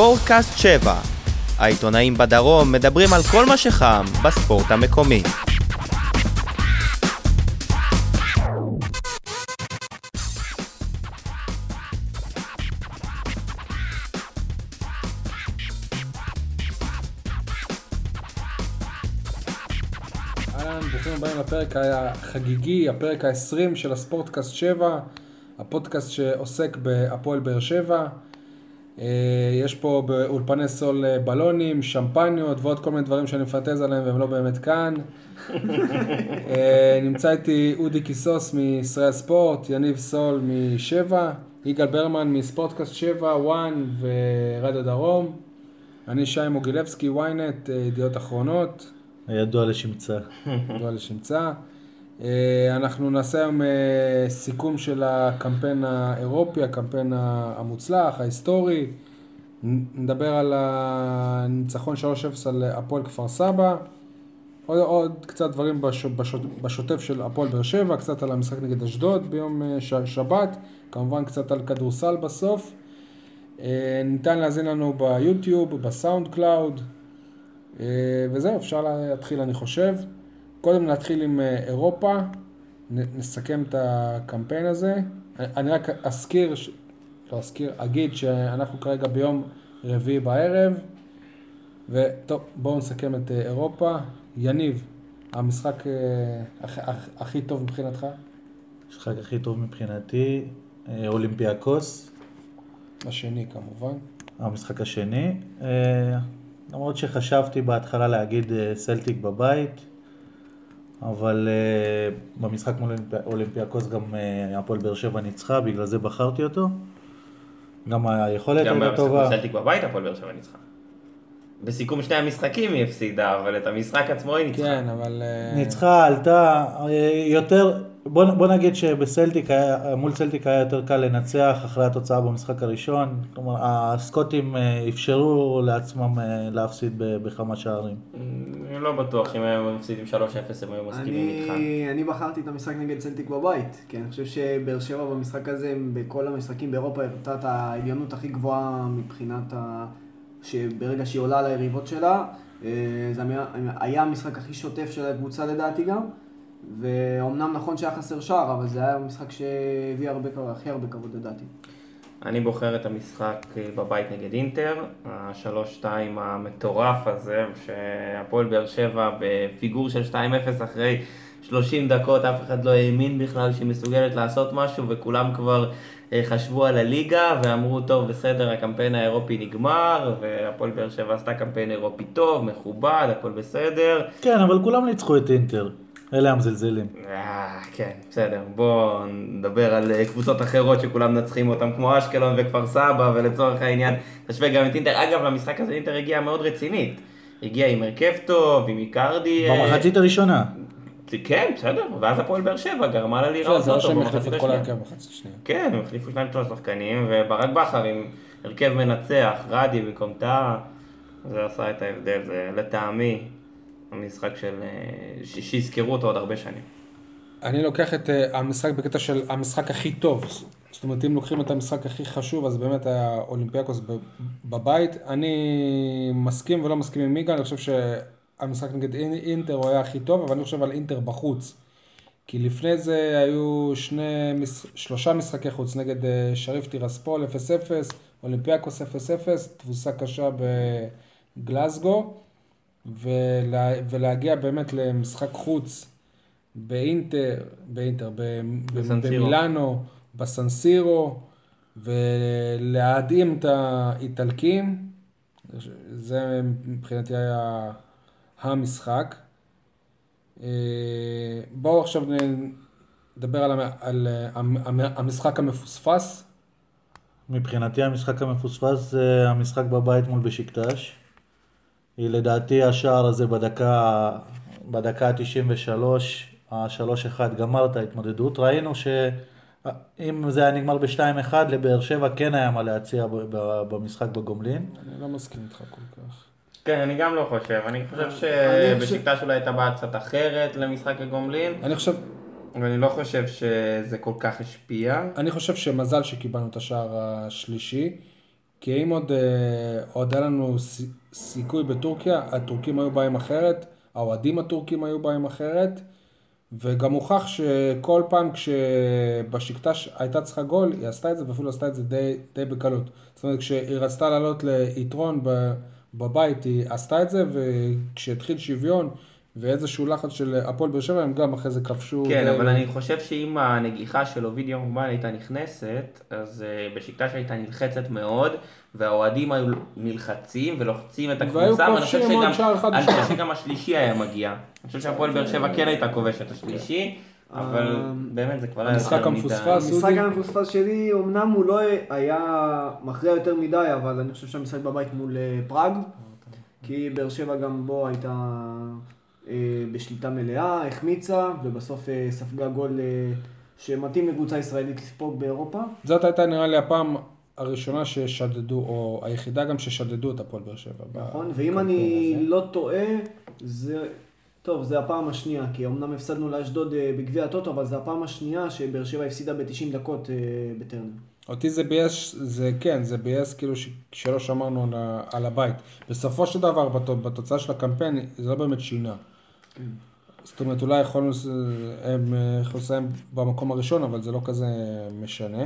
ספורטקאסט 7. העיתונאים בדרום מדברים על כל מה שחם בספורט המקומי. אהלן, ברוכים הבאים לפרק החגיגי, הפרק ה-20 של הספורטקאסט 7, הפודקאסט שעוסק בהפועל באר שבע. אה, יש פה באולפני סול אה, בלונים, שמפניות ועוד כל מיני דברים שאני מפנטז עליהם והם לא באמת כאן. אה, נמצא איתי אודי קיסוס מישראל ספורט, יניב סול משבע, יגאל ברמן מספורטקאסט 7, וואן ורדיו דרום. אני שי מוגילבסקי, ynet, ידיעות אחרונות. הידוע לשמצה. ידוע לשמצה. אה, אנחנו נעשה היום אה, סיכום של הקמפיין האירופי, הקמפיין המוצלח, ההיסטורי. נדבר על הניצחון 3-0 על הפועל כפר סבא. עוד, עוד קצת דברים בש, בש, בשוטף של הפועל באר שבע, קצת על המשחק נגד אשדוד ביום אה, ש, שבת, כמובן קצת על כדורסל בסוף. ניתן להזין לנו ביוטיוב, ב SoundCloud, וזהו, אפשר להתחיל אני חושב. קודם נתחיל עם אה, אירופה, נסכם את הקמפיין הזה. אני רק אזכיר, לא אזכיר, אגיד שאנחנו כרגע ביום רביעי בערב, וטוב, בואו נסכם את אה, אירופה. יניב, המשחק אה, הכי, הכי טוב מבחינתך? המשחק הכי טוב מבחינתי, אולימפיאקוס. השני כמובן. המשחק השני. למרות שחשבתי בהתחלה להגיד סלטיק בבית, אבל uh, במשחק מול אולימפיאקוס גם uh, הפועל באר שבע ניצחה, בגלל זה בחרתי אותו. גם היכולת הייתה טובה. גם במשחק סלטיק בבית הפועל באר שבע ניצחה. בסיכום שני המשחקים היא הפסידה, אבל את המשחק עצמו היא ניצחה. כן, אבל... Uh... ניצחה, עלתה, יותר, בוא, בוא נגיד שבסלטיק, היה, מול סלטיק היה יותר קל לנצח אחרי התוצאה במשחק הראשון. כלומר, הסקוטים אה, אפשרו לעצמם אה, להפסיד בכמה שערים. אני לא בטוח אם הם מפסידים 3-0 הם היו מסכימים איתך. אני בחרתי את המשחק נגד סלטיק בבית, כי אני חושב שבאר שבע במשחק הזה, בכל המשחקים באירופה, הראתה את העליונות הכי גבוהה מבחינת ה... שברגע שהיא עולה ליריבות שלה, אה, זה היה המשחק הכי שוטף של הקבוצה לדעתי גם. ואומנם נכון שהיה חסר שער, אבל זה היה משחק שהביא הרבה, הכי הרבה כבוד לדעתי. אני בוחר את המשחק אה, בבית נגד אינטר, השלוש-שתיים המטורף הזה, שהפועל באר שבע בפיגור של 2-0 אחרי 30 דקות, אף אחד לא האמין בכלל שהיא מסוגלת לעשות משהו, וכולם כבר אה, חשבו על הליגה ואמרו, טוב, בסדר, הקמפיין האירופי נגמר, והפועל באר שבע עשתה קמפיין אירופי טוב, מכובד, הכל בסדר. כן, אבל כולם ניצחו את אינטר. אלה המזלזלים. אה, כן, בסדר. בואו נדבר על אה, קבוצות אחרות שכולם מנצחים אותם, כמו אשקלון וכפר סבא, ולצורך העניין, תשווה גם את אינטר. אגב, למשחק הזה אינטר הגיעה מאוד רצינית. הגיעה עם הרכב טוב, עם איקרדי. במחצית הראשונה. כן, בסדר, ואז הפועל באר שבע גרמה לה להיראות לא טוב. זה לא שהם החליפו את כל ההרכב במחצית השנייה. כן, הם החליפו שניים שלושה שחקנים, וברק בכר עם הרכב מנצח, רדי במקום טאה, זה עשה את ההבדל, זה לטעמי המשחק של... אה, שיזכרו אותו עוד הרבה שנים. אני לוקח את אה, המשחק בקטע של המשחק הכי טוב. זאת אומרת, אם לוקחים את המשחק הכי חשוב, אז באמת היה אולימפיאקוס בבית. אני מסכים ולא מסכים עם מיגה, אני חושב שהמשחק נגד אינטר הוא היה הכי טוב, אבל אני חושב על אינטר בחוץ. כי לפני זה היו שני, שלושה משחקי חוץ נגד אה, שריף טירספול 0-0, אולימפיאקוס 0-0, תבוסה קשה בגלסגו. ולה, ולהגיע באמת למשחק חוץ באינטר, באינטר, במילאנו, בסנסירו, ולהדהים את האיטלקים, זה מבחינתי היה המשחק. אה, בואו עכשיו נדבר על, על המשחק המפוספס. מבחינתי המשחק המפוספס זה המשחק בבית מול בשקטש. היא לדעתי השער הזה בדקה, בדקה ה-93, ה-3-1 גמר את ההתמודדות. ראינו שאם זה היה נגמר ב-2-1 לבאר שבע כן היה מה להציע במשחק בגומלין. אני לא מסכים איתך כל כך. כן, אני גם לא חושב. אני חושב שבשיטה שלו הייתה בעיה קצת אחרת למשחק הגומלין. אני חושב... ואני לא חושב שזה כל כך השפיע. אני חושב שמזל שקיבלנו את השער השלישי. כי אם עוד, אה, עוד היה לנו סי- סיכוי בטורקיה, הטורקים היו באים אחרת, האוהדים הטורקים היו באים אחרת, וגם הוכח שכל פעם כשבשקטש הייתה צריכה גול, היא עשתה את זה, ואפילו עשתה את זה די, די בקלות. זאת אומרת, כשהיא רצתה לעלות ליתרון בבית, היא עשתה את זה, וכשהתחיל שוויון ואיזשהו לחץ של הפועל באר שבע, הם גם אחרי זה כבשו. כן, די- אבל אני חושב שאם הנגיחה של אובידיו מובן הייתה נכנסת, אז uh, בשקטש הייתה נלחצת מאוד, והאוהדים היו נלחצים ולוחצים את הקבוצה, ואני חושב שגם- אני חושב. שגם השלישי היה מגיע. אני חושב שהפועל באר שבע כן הייתה כובשת השלישי, אבל אה, באמת זה כבר היה המשחק יותר מדי. המפוספס. המשחק אודי? המפוספס שלי, אמנם הוא לא היה מכריע יותר מדי, אבל אני חושב שהמשחק בבית מול אה, פראג, כי באר שבע גם בו הייתה אה, בשליטה מלאה, החמיצה, ובסוף אה, ספגה גול אה, שמתאים לקבוצה ישראלית לספוג באירופה. זאת הייתה נראה לי הפעם הראשונה ששדדו, או היחידה גם ששדדו את הפועל באר שבע. נכון, ואם אני הזה. לא טועה, זה... טוב, זה הפעם השנייה, כי אמנם הפסדנו לאשדוד אה, בגביע הטוטו, אבל זה הפעם השנייה שבאר שבע הפסידה ב-90 דקות אה, בטרנר. אותי זה ביאס, זה כן, זה ביאס כאילו ש, שלא שמרנו על, ה- על הבית. בסופו של דבר, בת, בתוצאה של הקמפיין, זה לא באמת שינה. זאת אומרת, אולי יכולנו, הם אה, יכולו לסיים במקום הראשון, אבל זה לא כזה משנה.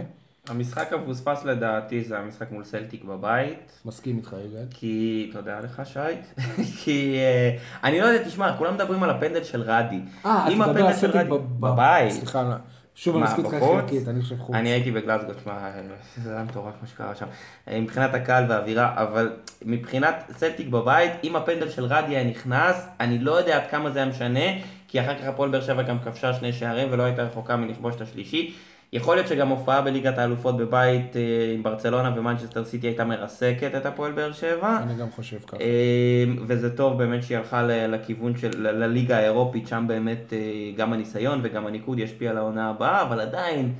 המשחק המפוספס לדעתי זה המשחק מול סלטיק בבית. מסכים איתך, יגאל. כי, תודה לך שי, כי אה, אני לא יודע, תשמע, כולם מדברים על הפנדל של רדי. אה, אתה מדבר על סלטיק בבית, סליחה, שוב, אני מסכים איתך? חלקית, אני חושב חוץ. אני הייתי בגלסגו, תשמע, זה היה מטורף מה שקרה שם. אה, מבחינת הקהל והאווירה, אבל מבחינת סלטיק בבית, אם הפנדל של רדי היה נכנס, אני לא יודע עד כמה זה היה משנה, כי אחר כך הפועל באר שבע גם כבשה שני שערים ולא הייתה רחוקה מלכבוש את השלישי. יכול להיות שגם הופעה בליגת האלופות בבית אה, עם ברצלונה ומנצ'סטר סיטי הייתה מרסקת את הפועל באר שבע. אני גם חושב ככה. אה, וזה טוב באמת שהיא הלכה לכיוון של לליגה האירופית, שם באמת אה, גם הניסיון וגם הניקוד ישפיע על העונה הבאה, אבל עדיין,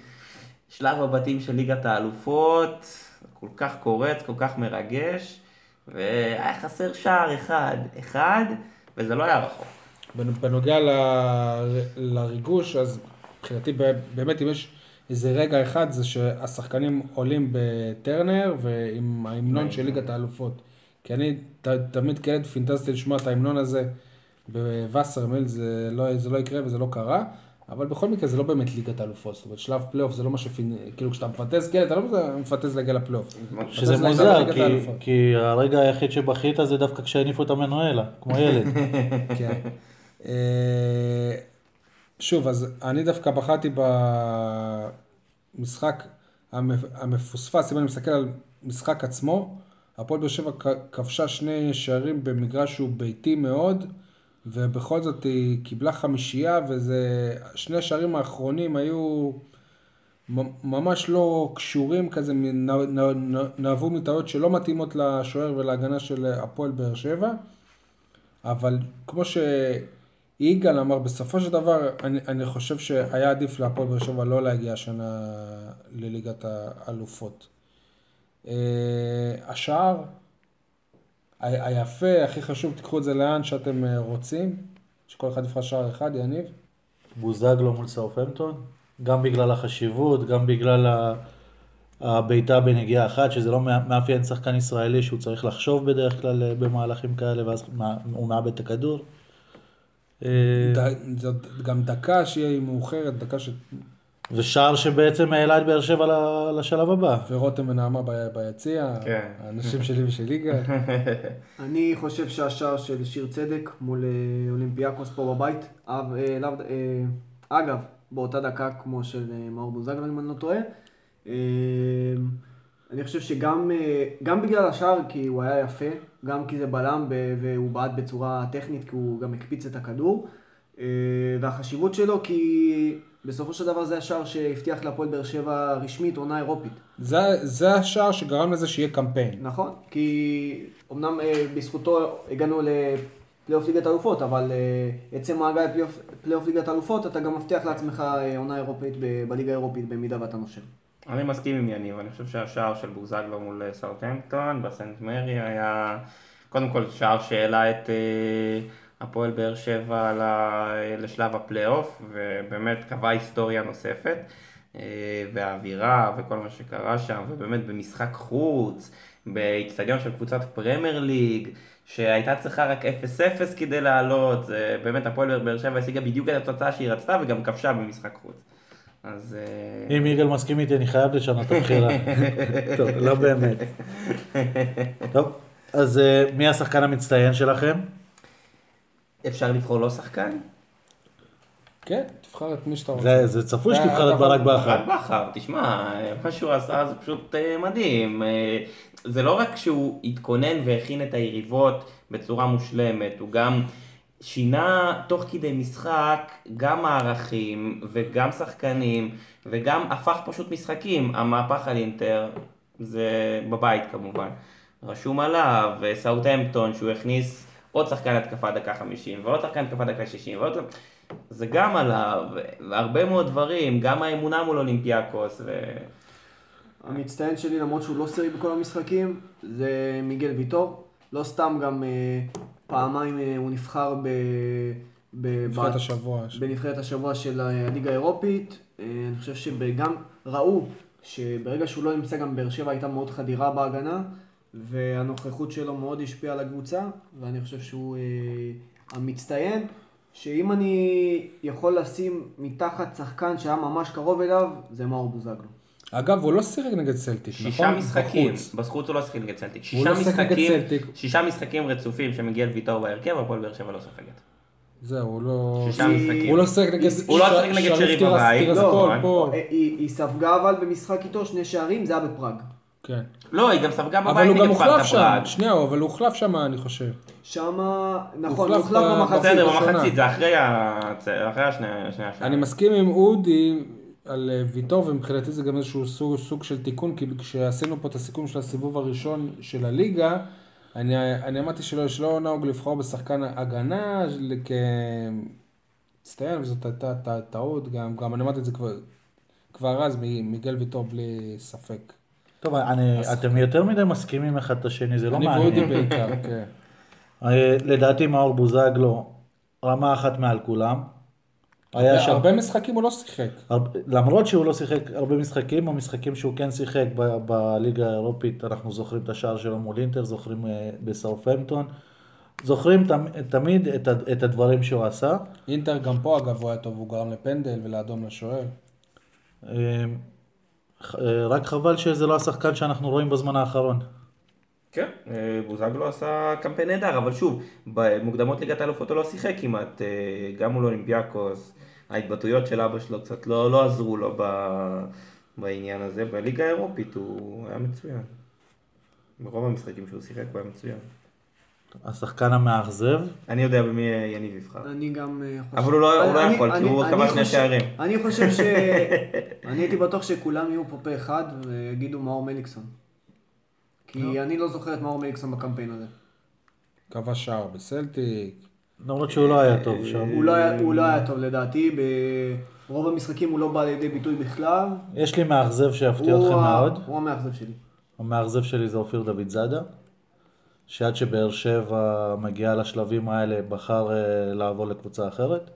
שלב הבתים של ליגת האלופות, כל כך קורץ, כל כך מרגש, והיה חסר שער אחד, אחד, וזה לא היה רחוק. בנוגע ל- לריגוש, אז מבחינתי באמת אם יש איזה רגע אחד זה שהשחקנים עולים בטרנר ועם ההמנון של ליגת האלופות. כי אני ת, תמיד כילד פינטזתי לשמוע את ההמנון הזה בוסרמיל, זה לא, זה לא יקרה וזה לא קרה. אבל בכל מקרה זה לא באמת ליגת האלופות, זאת אומרת שלב פלייאוף זה לא מה שפינ... כאילו כשאתה מפנטז כילד אתה לא מפנטז להגיע לפלייאוף. שזה זה מוזר, כי. כי הרגע היחיד שבכית זה דווקא כשהניפו את המנואלה, כמו ילד. כן. שוב, אז אני דווקא בחרתי במשחק המפ- המפוספס, אם אני מסתכל על משחק עצמו, הפועל באר שבע כבשה שני שערים במגרש שהוא ביתי מאוד, ובכל זאת היא קיבלה חמישייה, וזה, שני השערים האחרונים היו ממש לא קשורים כזה, נ- נ- נ- נבעו מטעויות שלא מתאימות לשוער ולהגנה של הפועל באר שבע. אבל כמו שיגאל אמר, בסופו של דבר, אני, אני חושב שהיה עדיף להפועל באר שבע לא להגיע השנה לליגת האלופות. אה, השער, ה- היפה, הכי חשוב, תיקחו את זה לאן שאתם אה, רוצים, שכל אחד יבחר שער אחד, יניב. בוזגלו מול סאופהמפטון, גם בגלל החשיבות, גם בגלל הבעיטה בנגיעה אחת, שזה לא מא- מאפיין שחקן ישראלי שהוא צריך לחשוב בדרך כלל אה, במהלכים כאלה, ואז הוא מאבד את הכדור. אה, זאת גם דקה שהיא מאוחרת, דקה ש... ושער שבעצם העלה את באר שבע ל- לשלב הבא. ורותם ונעמה ביציע, כן. האנשים שלי ושל יגאל. אני חושב שהשער של שיר צדק מול אה, אולימפיאקוס פה בבית, אב, אה, אגב, באותה דקה כמו של מאור בוזגלו אם אני לא טועה, אני חושב שגם גם בגלל השער כי הוא היה יפה, גם כי זה בלם והוא בעט בצורה טכנית כי הוא גם הקפיץ את הכדור, אה, והחשיבות שלו כי בסופו של דבר זה השער שהבטיח להפועל באר שבע רשמית עונה אירופית. זה, זה השער שגרם לזה שיהיה קמפיין. נכון, כי אמנם אה, בזכותו הגענו לפלייאוף ליגת האלופות, אבל אה, עצם ההגעה לפלייאוף פלייאוף ליגת האלופות, אתה גם מבטיח לעצמך עונה אירופית ב- בליגה האירופית במידה ואתה נושם. אני מסכים עם יניב, אני חושב שהשער של בוזגלו מול אה, סאוטהמפטון בסנט מרי היה קודם כל שער שהעלה את אה, הפועל באר שבע ל- לשלב הפלייאוף ובאמת קבע היסטוריה נוספת אה, והאווירה וכל מה שקרה שם ובאמת במשחק חוץ באיצטדיון של קבוצת פרמייר ליג, שהייתה צריכה רק 0-0 כדי לעלות, באמת הפועל באר שבע השיגה בדיוק את התוצאה שהיא רצתה וגם כבשה במשחק חוץ. אז... אה, אם יגאל מסכים איתי, אני חייב לשנות את הבחירה. טוב, לא באמת. טוב, אז אה, מי השחקן המצטיין שלכם? אפשר לבחור לא שחקן? כן, תבחר את מי שאתה רוצה. זה- זה צפוי שתבחר את ברק בכר. ברק בכר, תשמע, מה שהוא עשה זה פשוט אה, מדהים. זה לא רק שהוא התכונן והכין את היריבות בצורה מושלמת, הוא גם שינה תוך כדי משחק גם מערכים וגם שחקנים וגם הפך פשוט משחקים. המהפך על אינטר זה בבית כמובן. רשום עליו, סאוטהמפטון שהוא הכניס עוד שחקן התקפה דקה 50 ועוד שחקן התקפה דקה 60 ועוד... זה גם עליו, והרבה מאוד דברים, גם האמונה מול אולימפיאקוס, ו... המצטיין שלי, למרות שהוא לא שיחק בכל המשחקים, זה מיגל ויטור. לא סתם גם אה, פעמיים אה, הוא נבחר ב... ב- נבחרת ב- השבוע. בנבחרת השבוע של הליגה האירופית. אה, אני חושב שגם ראו שברגע שהוא לא נמצא גם באר שבע הייתה מאוד חדירה בהגנה, והנוכחות שלו מאוד השפיעה על הקבוצה, ואני חושב שהוא אה, המצטיין. שאם אני יכול לשים מתחת שחקן שהיה ממש קרוב אליו, זה מאור בוזגלו. אגב, הוא לא שיחק נגד סלטיק, נכון? שישה משחקים, בחוץ. בחוץ הוא לא שיחק נגד צלטיק, הוא שישה לא משחקים, צלטיק. שישה משחקים רצופים שמגיע ויטור בהרכב, הפועל באר שבע לא סופגת. זהו, הוא לא... שישה משחקים. הוא לא שיחק נגד... הוא לא שיחק נגד טירס- בבית. לא, פה. אה, היא, היא ספגה אבל במשחק איתו שני שערים, זה היה בפראג. כן. לא, היא גם ספגה אבל בבית הוא גם נגד שם, פראג. שנייה, אבל הוא הוחלף שם, אני חושב. שמה, נכון, הוא הוחלף במחצית. בסדר. במחצית, זה אחרי השני השערים. אני מסכים עם אודי על אה, ויטור, ומבחינתי זה גם איזשהו סוג, סוג של תיקון, כי כשעשינו פה את הסיכום של הסיבוב הראשון של הליגה, אני, אני אמרתי שלא, שלא נהוג לבחור בשחקן הגנה כמצטיין, וזאת הייתה טעות, גם, גם אני אמרתי את זה כבר, כבר אז, מיגל ויטור בלי ספק. טוב, אני, אתם יותר מדי מסכימים אחד את השני, זה לא אני ואודי מעניין. בעיקר, כן. אה, לדעתי מאור בוזגלו, רמה אחת מעל כולם. היה שם, הרבה משחקים הוא לא שיחק. הר- למרות שהוא לא שיחק הרבה משחקים, המשחקים שהוא כן שיחק ב- בליגה האירופית, אנחנו זוכרים את השער שלו מול אינטר, זוכרים אה, בסאופהמפטון, זוכרים תמ- תמיד את את הדברים שהוא עשה. אינטר גם פה אגב הוא היה טוב, הוא גרם לפנדל ולאדום לשוער. אה, אה, רק חבל שזה לא השחקן שאנחנו רואים בזמן האחרון. כן, אה, בוזגלו עשה קמפיין נהדר, אבל שוב, במוקדמות ליגת האלופות הוא לא שיחק כמעט, אה, גם מול אולימפיאקוס, ההתבטאויות של אבא שלו קצת לא, לא עזרו לו ב, בעניין הזה, בליגה האירופית הוא היה מצוין. ברוב המשחקים שהוא שיחק הוא היה מצוין. השחקן המאכזב, אני יודע במי יניב יבחר. אני גם אה, חושב... אבל הוא לא- הוא לא אני- יכול, כי אני- הוא אני כבש שני שערים. אני חושב ש... אני הייתי בטוח שכולם יהיו פה פה אחד ויגידו מאור מליקסון. כי אני לא זוכר את מאור מליקסון בקמפיין הזה. כבש שער בסלטיק. למרות שהוא לא היה טוב שם. הוא לא היה- הוא לא היה טוב לדעתי, ברוב המשחקים הוא לא בא לידי ביטוי בכלל. יש לי מאכזב שיפתיע אתכם ה- מאוד. הוא המאכזב שלי. המאכזב שלי זה אופיר דוד זאדה, שעד שבאר שבע מגיעה לשלבים האלה בחר אה, לעבור לקבוצה אחרת.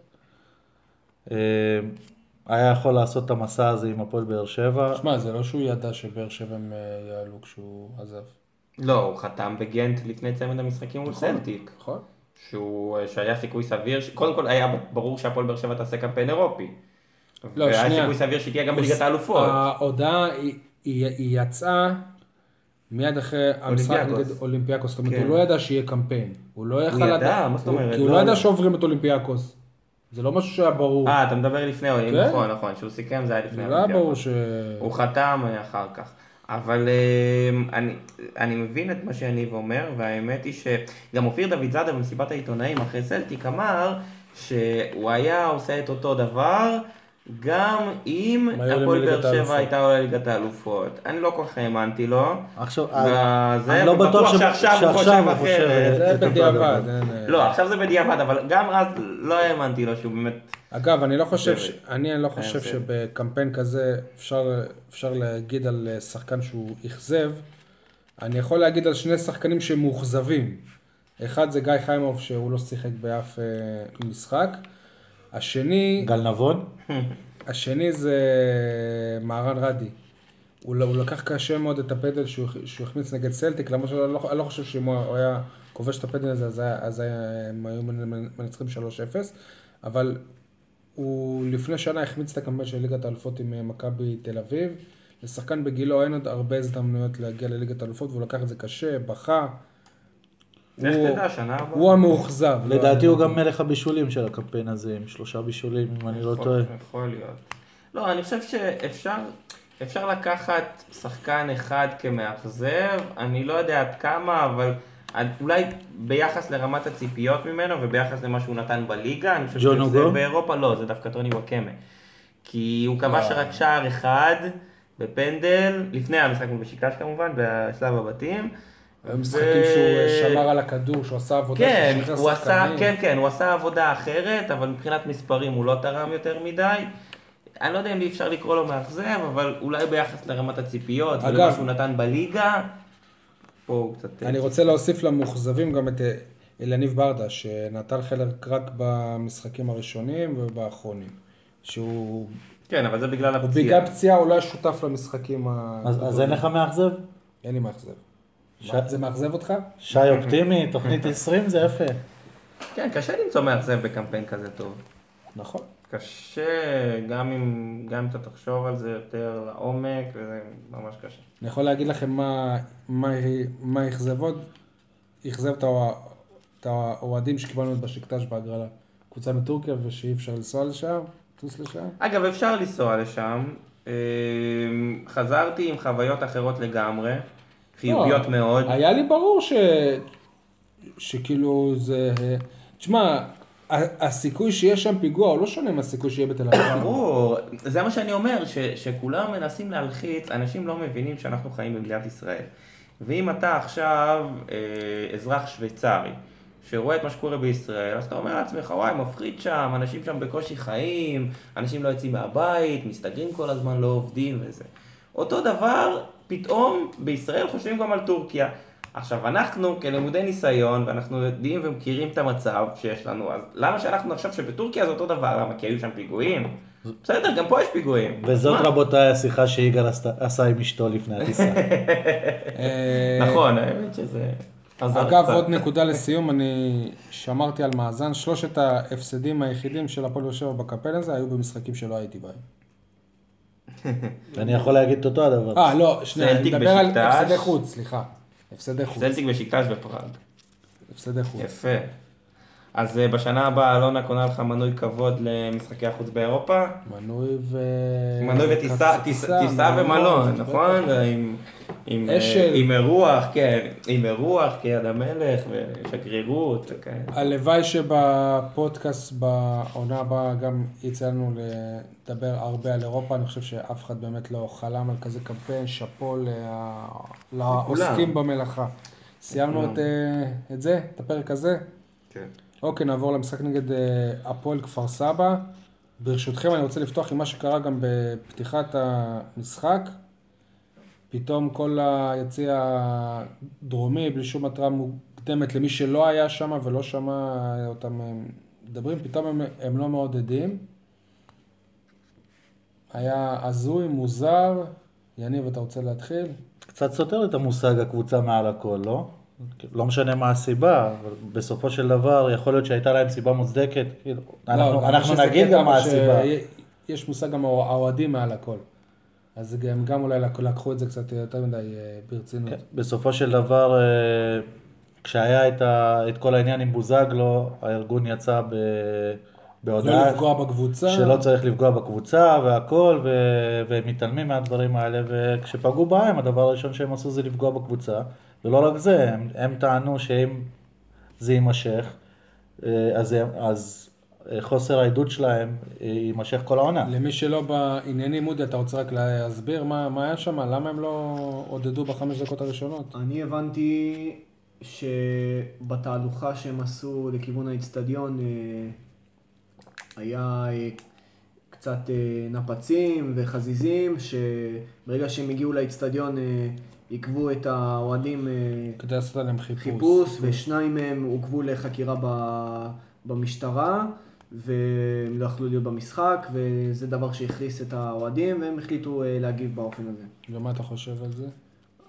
אה, היה יכול לעשות את המסע הזה עם הפועל באר שבע. שמע, זה לא שהוא ידע שבאר שבע הם אה, יעלו כשהוא עזב. לא, הוא חתם בגנט לפני צמד המשחקים מול נכון. צלטיק. נכון? שהוא, שהיה סיכוי סביר, ש- קודם כל היה ברור שהפועל באר שבע תעשה קמפיין אירופי. לא, והיה שנייה. סיכוי סביר שהיא תהיה גם בליגת האלופות. ההודעה היא- היא היא יצאה מיד אחרי המשחק. נגד אולימפיאקוס. זאת אומרת, כן. הוא לא ידע שיהיה קמפיין. הוא לא יכל ידע? לדעת- מה זאת הוא- אומרת? כי הוא לא לא ידע ידע. שעוברים את אולימפיאקוס. זה לא משהו שהיה ברור. אה, אתה מדבר לפני, כן. נכון, נכון, שהוא סיכם זה היה לפני זה לא היה ברור. ש... הוא חתם אחר כך. אבל אה, אני, אני מבין את מה שיניב אומר, והאמת היא שגם אופיר דוד זאדה במסיבת העיתונאים אחרי סלטיק אמר שהוא היה עושה את אותו דבר גם אם הפועל באר שבע. הייתה עולה לליגת האלופות. אני לא כל כך האמנתי לו. עכשיו, וזה, אני לא בטוח ש- שעכשיו הוא חושב אחרת. זה בדיעבד. אה, לא, עכשיו זה בדיעבד, אבל גם אז לא האמנתי לו שהוא באמת... אגב, אני לא חושב, ש... אני לא חושב זה- שבקמפיין כזה אפשר, אפשר להגיד על אה, שחקן שהוא אכזב. אני יכול להגיד על שני שחקנים שהם מאוכזבים. אחד זה גיא חיימוב שהוא לא שיחק באף אה, משחק. השני, גל נבון, השני זה מהרן רדי. הוא, ל- הוא לקח קשה מאוד את הפדל שהוא, שהוא החמיץ נגד סלטיק, למרות שאני לא, לא חושב שאם הוא היה כובש את הפדל הזה, אז, היה, אז היה, הם היו מנ- מנצחים 3-0, אבל הוא לפני שנה החמיץ את הקמפיין של ליגת האלופות עם אה, מכבי תל אביב. לשחקן בגילו אין עוד הרבה הזדמנויות להגיע לליגת האלופות, והוא לקח את זה קשה, בכה. הוא- תדע, שנה הבאה. הוא המאוכזב. לא לדעתי. הוא גם מלך הבישולים של הקמפיין הזה, עם שלושה בישולים, אם אני לא טועה. יכול להיות. לא, אני חושב שאפשר אפשר לקחת שחקן אחד כמאכזב, אני לא יודע עד כמה, אבל אולי ביחס לרמת הציפיות ממנו וביחס למה שהוא נתן בליגה, אני חושב שזה? באירופה לא, זה דווקא טוני וואקמה. כי הוא כבש לא. רק שער אחד בפנדל, לפני המשחק מול בשיקש כמובן, בשלב הבתים. המשחקים שהוא אה, שמר על הכדור, שהוא עשה עבודה, כן, שחרר הוא עשה, שחקנים. כן, כן, הוא עשה עבודה אחרת, אבל מבחינת מספרים הוא לא תרם יותר מדי. אני לא יודע אם אי אפשר לקרוא לו מאכזב, אבל אולי ביחס לרמת הציפיות, אגב- ולמה שהוא נתן בליגה, פה הוא קצת... אני רוצה להוסיף למאוכזבים גם את אה, אלניב ברדה, שנטל חלק רק במשחקים הראשונים ובאחרונים. שהוא כן, אבל זה בגלל הפציעה. בגלל פציעה, הוא לא היה שותף למשחקים ה... אז אז אין לך מאכזב? אין לי מאכזב. ש- זה מאכזב אותך? שי אופטימי, תוכנית 20 זה יפה. כן, קשה למצוא מאכזב בקמפיין כזה טוב. נכון. קשה, גם אם, גם אם אתה תחשוב על זה יותר לעומק, וזה ממש קשה. אני יכול להגיד לכם מה, מה, מה אכזב עוד? אכזב את האוה- את האוהדים שקיבלנו את בשקטש בהגרלה. קבוצה מטורקיה ושאי אפשר לנסוע לשם, לטוס לשם. אגב, אפשר לנסוע לשם. אה, חזרתי עם חוויות אחרות לגמרי, חיוביות לא, מאוד. היה לי ברור ש... שכאילו זה... תשמע, הסיכוי שיש שם פיגוע הוא לא שונה מהסיכוי שיהיה בתל אביב. ברור, זה מה שאני אומר, ש, שכולם מנסים להלחיץ, אנשים לא מבינים שאנחנו חיים במדינת ישראל. ואם אתה עכשיו אה, אזרח שוויצרי, שרואה את מה שקורה בישראל, אז אתה אומר לעצמך, וואי, מפחיד שם, אנשים שם בקושי חיים, אנשים לא יוצאים מהבית, מסתגרים כל הזמן, לא עובדים וזה. אותו דבר, פתאום בישראל חושבים גם על טורקיה. עכשיו, אנחנו כלמודי ניסיון, ואנחנו יודעים ומכירים את המצב שיש לנו, אז למה שאנחנו נחשוב שבטורקיה זה אותו דבר? למה? כי היו שם פיגועים? בסדר, גם פה יש פיגועים. וזאת? רבותיי השיחה שיגאל עשה עם אשתו לפני הטיסה. אה, נכון, האמת שזה... אגב. עוד נקודה לסיום, אני שמרתי על מאזן, שלושת ההפסדים היחידים של הפועל באר שבע בקמפיין הזה היו במשחקים שלא הייתי בהם. אני יכול להגיד את אותו הדבר. אה, לא, שנייה, אני מדבר על. הפסדי חוץ, סליחה. הפסדי חוץ. סלטיק בשקטש בפראג. הפסדי חוץ. יפה. אז אה, בשנה הבאה אלונה קונה לך מנוי כבוד למשחקי החוץ באירופה. מנוי ו... מנוי וטיסה, טיסה טיסה ומלון, נכון? עם- אה. עם אירוח, כן, עם אירוח כיד המלך ושגרירות וכאלה. הלוואי שבפודקאסט בעונה הבאה גם יצא לנו לדבר הרבה על אירופה, אני חושב שאף אחד באמת לא חלם על כזה קמפיין, שאפו לעוסקים במלאכה. סיימנו אה, את זה, את הפרק הזה? כן. אוקיי, נעבור למשחק נגד אה, הפועל כפר סבא. ברשותכם אני רוצה לפתוח עם מה שקרה גם בפתיחת המשחק. פתאום כל היציע הדרומי, בלי שום התראה מוקדמת למי שלא היה שם ולא שמע אותם אה, מדברים, פתאום הם, הם לא מעודדים. היה הזוי, מוזר. יניב, אתה רוצה להתחיל? קצת סותר את המושג הקבוצה מעל הכל, לא? לא משנה מה הסיבה, אבל בסופו של דבר יכול להיות שהייתה להם סיבה מוצדקת, כאילו, אנחנו, לא, אנחנו שזה נגיד גם מה הסיבה. יש מושג גם האוהדים מעל הכל. אז הם גם אולי לק- לקחו את זה קצת יותר מדי אה, ברצינות. כן, בסופו של דבר, אה, כשהיה את, ה, את כל העניין עם בוזגלו, הארגון יצא ב, לא בהודעה לפגוע בקבוצה. שלא צריך לפגוע בקבוצה והכל, ו, והם מתעלמים מהדברים האלה, וכשפגעו בהם, הדבר הראשון שהם עשו זה לפגוע בקבוצה, ולא רק זה, הם, הם טענו שאם זה יימשך, אה, אז, אז אה, חוסר העדות שלהם אה, יימשך כל העונה. למי שלא בעניינים, אודי, אתה רוצה רק להסביר מה, מה היה שם? למה הם לא עודדו בחמש דקות הראשונות? אני הבנתי שבתהלוכה שהם עשו לכיוון האיצטדיון היה קצת נפצים וחזיזים, שברגע שהם הגיעו לאיצטדיון עיכבו את האוהדים אה, כדי לעשות עליהם חיפוש. חיפוש, ושניים מהם עוכבו לחקירה ב- במשטרה, והם לא יכלו להיות במשחק, וזה דבר שהכריס את האוהדים, והם החליטו אה, להגיב באופן הזה. ומה אתה חושב על זה?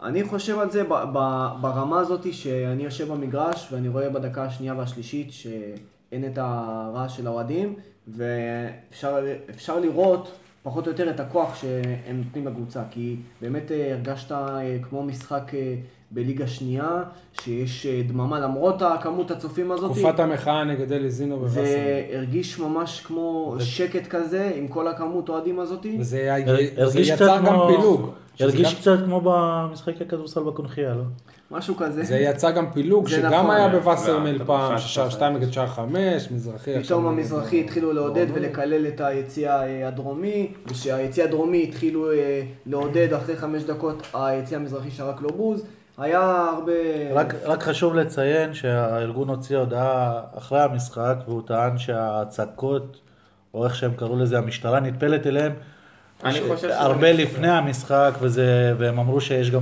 אני חושב על זה ב- ב- ברמה הזאת שאני יושב במגרש ואני רואה בדקה השנייה והשלישית שאין את הרעש של האוהדים ואפשר לראות פחות או יותר את הכוח שהם נותנים לקבוצה כי באמת אה, הרגשת אה, כמו משחק אה, בליגה שנייה שיש אה, דממה למרות הכמות הצופים הזאת תקופת המחאה נגד אלי זינו ובאסל. והרגיש ממש כמו שקט כזה עם כל הכמות אוהדים הזאת וזה הר- זה הרגיש יצר גם. פילוג. הרגיש גם- קצת כמו במשחק הכדורסל בקונחייה, לא? משהו כזה. זה יצא גם פילוג, זה שגם נכון. היה לא, בווסרמיל פעם, כזה. 2 נגד שער 5, מזרחי. פתאום המזרחי התחילו לעודד דרומי. ולקלל את היציע אה, הדרומי, ושהיציע הדרומי התחילו אה, לעודד אחרי חמש דקות היציע המזרחי שרק לו בוז. היה הרבה... רק, רק חשוב לציין שהארגון הוציא הודעה אחרי המשחק והוא טען שההצקות, או איך שהם קראו לזה, המשטרה נטפלת אליהם אני ש- חושב הרבה מצוין. לפני המשחק, וזה, והם אמרו שיש גם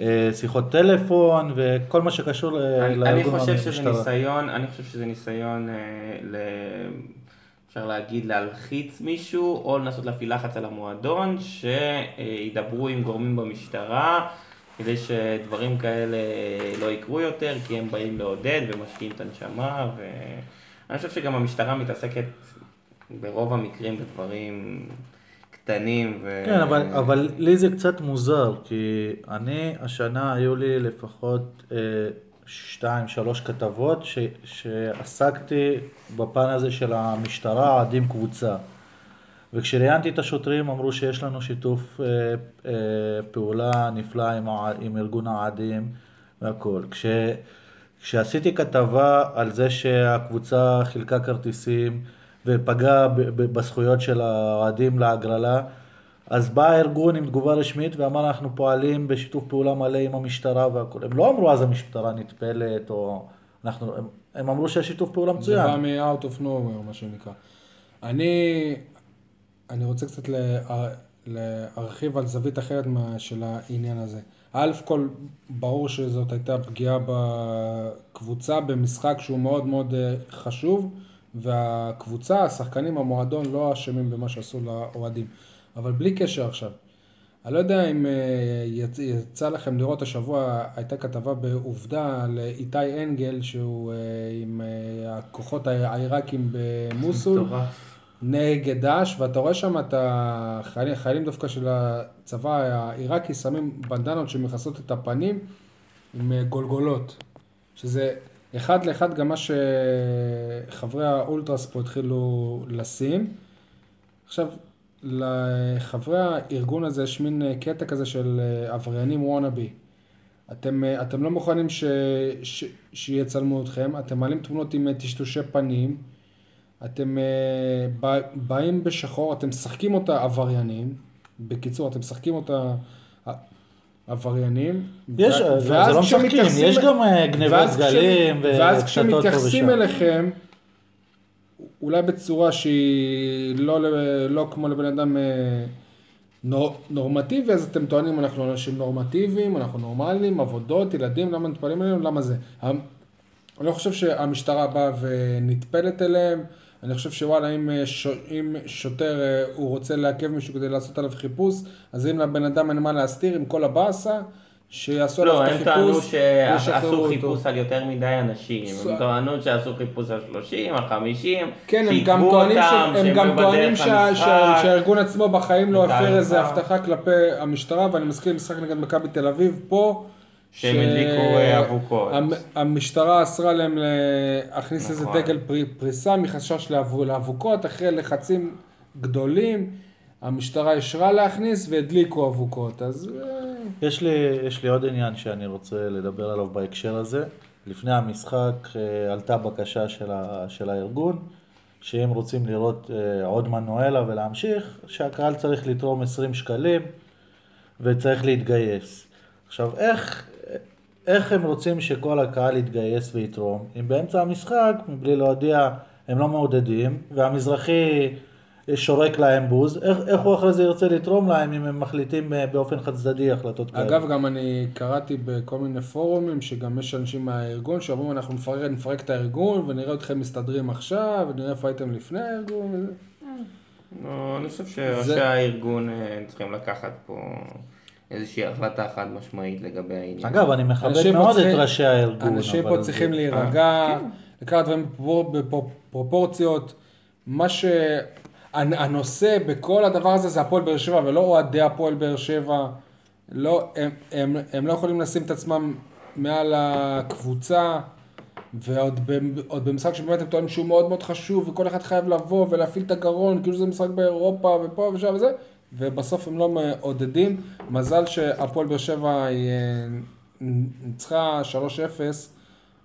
אה, שיחות טלפון וכל מה שקשור אני, אני לארגון חושב שזה המשטרה. ניסיון, אני חושב שזה ניסיון, אה, ל... אפשר להגיד, להלחיץ מישהו, או לנסות להפעיל לחץ על המועדון, שידברו עם גורמים במשטרה, כדי שדברים כאלה לא יקרו יותר, כי הם באים לעודד ומשקיעים את הנשמה, ואני חושב שגם המשטרה מתעסקת ברוב המקרים בדברים קטנים. ו... כן, אבל, אבל לי זה קצת מוזר, כי אני, השנה היו לי לפחות אה, שתיים, שלוש כתבות ש, שעסקתי בפן הזה של המשטרה, אוהדים קבוצה. וכשראיינתי את השוטרים אמרו שיש לנו שיתוף אה, אה, פעולה נפלא עם, עם ארגון האוהדים והכל. כש, כשעשיתי כתבה על זה שהקבוצה חילקה כרטיסים ופגעה בזכויות של האוהדים להגרלה, אז בא הארגון עם תגובה רשמית ואמר אנחנו פועלים בשיתוף פעולה מלא עם המשטרה והכל. הם לא אמרו אז המשטרה נטפלת או... אנחנו, הם, הם אמרו שהשיתוף פעולה זה מצוין. בא מ-out of nowhere, מה שנקרא. אני, אני רוצה קצת לה, להרחיב על זווית אחרת של העניין הזה. א' כל, ברור שזאת הייתה פגיעה בקבוצה במשחק שהוא מאוד מאוד אה, חשוב, והקבוצה, השחקנים, המועדון, לא אשמים במה שעשו לאוהדים. אבל בלי קשר עכשיו. אני לא יודע אם אה, יצ- יצא לכם לראות השבוע, הייתה כתבה בעובדה על איתי אנגל, שהוא אה, עם אה, הכוחות הע- העיראקים במוסול. נגד דאעש, ואתה רואה שם את החיילים, דווקא של הצבא העיראקי שמים בנדנות שמכסות את הפנים עם אה, גולגולות, שזה אחד לאחד גם מה שחברי האולטרס פה התחילו לשים. עכשיו, לחברי הארגון הזה יש מין אה, קטע כזה של אה, עבריינים וואנאבי. אתם, אתם לא מוכנים ש, ש, שיצלמו אתכם, אתם מעלים תמונות עם טשטושי פנים, אתם בא- באים בשחור, אתם משחקים אותה עבריינים, בקיצור, אתם משחקים אותה עבריינים. יש, ו- זה ואז לא משחקים, יש גם אה, ואז כש- דגלים ואז וקטטות פה כשמתייחסים. אליכם, אולי בצורה שהיא לא, לא כמו לבן אדם אה, נור, נורמטיבי, אז אתם טוענים אנחנו אנשים נורמטיביים, אנחנו נורמליים, עבודות, ילדים, למה נטפלים אליהם, למה זה. אני לא חושב שהמשטרה באה ונטפלת אליהם, אני חושב שוואלה, אם, אה, ש... אם שוטר אה, הוא רוצה לעכב מישהו כדי לעשות עליו חיפוש, אז אם לבן אדם אין מה להסתיר עם כל הבאסה, שיעשו עליו לא, את הם טענו החיפוש, שעשו וישחררו אותו. חיפוש על יותר מדי אנשים, ס- הם טענו שעשו חיפוש על 30, על 50, כן, הם גם טוענים, ש... אותם, הם שהם גם טוענים שה... שה... שהארגון עצמו בחיים לא הפר. איזה הבטחה כלפי המשטרה, ואני מזכיר משחק נגד מכבי תל אביב פה. שהם הדליקו, אה, אבוקות. המ- המשטרה אסרה להם להכניס איזה נכון. דגל פרי- פריסה מחשש לאבו- לאבוקות, אחרי לחצים גדולים, המשטרה אישרה להכניס והדליקו אבוקות, אז אה, יש לי, יש לי עוד עניין שאני רוצה לדבר עליו בהקשר הזה. לפני המשחק אה, עלתה בקשה של, ה, של הארגון, שאם רוצים לראות עוד מנואלה ולהמשיך, שהקהל צריך לתרום 20 שקלים וצריך להתגייס. עכשיו, איך, איך הם רוצים שכל הקהל יתגייס ויתרום, אם באמצע המשחק, מבלי להודיע, הם לא מעודדים, והמזרחי שורק להם בוז, איך, איך הוא אחרי זה ירצה לתרום להם אם הם מחליטים אה, באופן חד צדדי החלטות כאלה? אגב, גם אני קראתי בכל מיני פורומים, שגם יש אנשים מהארגון שאומרים, אנחנו נפרק, נפרק את הארגון, ונראה אתכם מסתדרים עכשיו, ונראה איפה הייתם לפני הארגון. לא, אני חושב שראשי זה- הארגון אה, צריכים לקחת פה איזושהי החלטה חד משמעית לגבי העניין. אגב, אני מכבד מאוד את ראשי הארגון. אנשים פה צריכים זה- להירגע, לקחת דברים בפרופור- בפרופורציות. מה ש... הנ- הנושא בכל הדבר הזה זה הפועל באר שבע ולא אוהדי הפועל באר שבע. לא, הם, הם, הם לא יכולים לשים את עצמם מעל הקבוצה, ועוד במשחק שבאמת הם טוענים שהוא מאוד מאוד חשוב, וכל אחד חייב לבוא ולהפעיל את הגרון, כאילו זה משחק באירופה ופה ושם וזה, ובסוף הם לא מעודדים. מזל שהפועל באר שבע היא אה, ניצחה 3-0,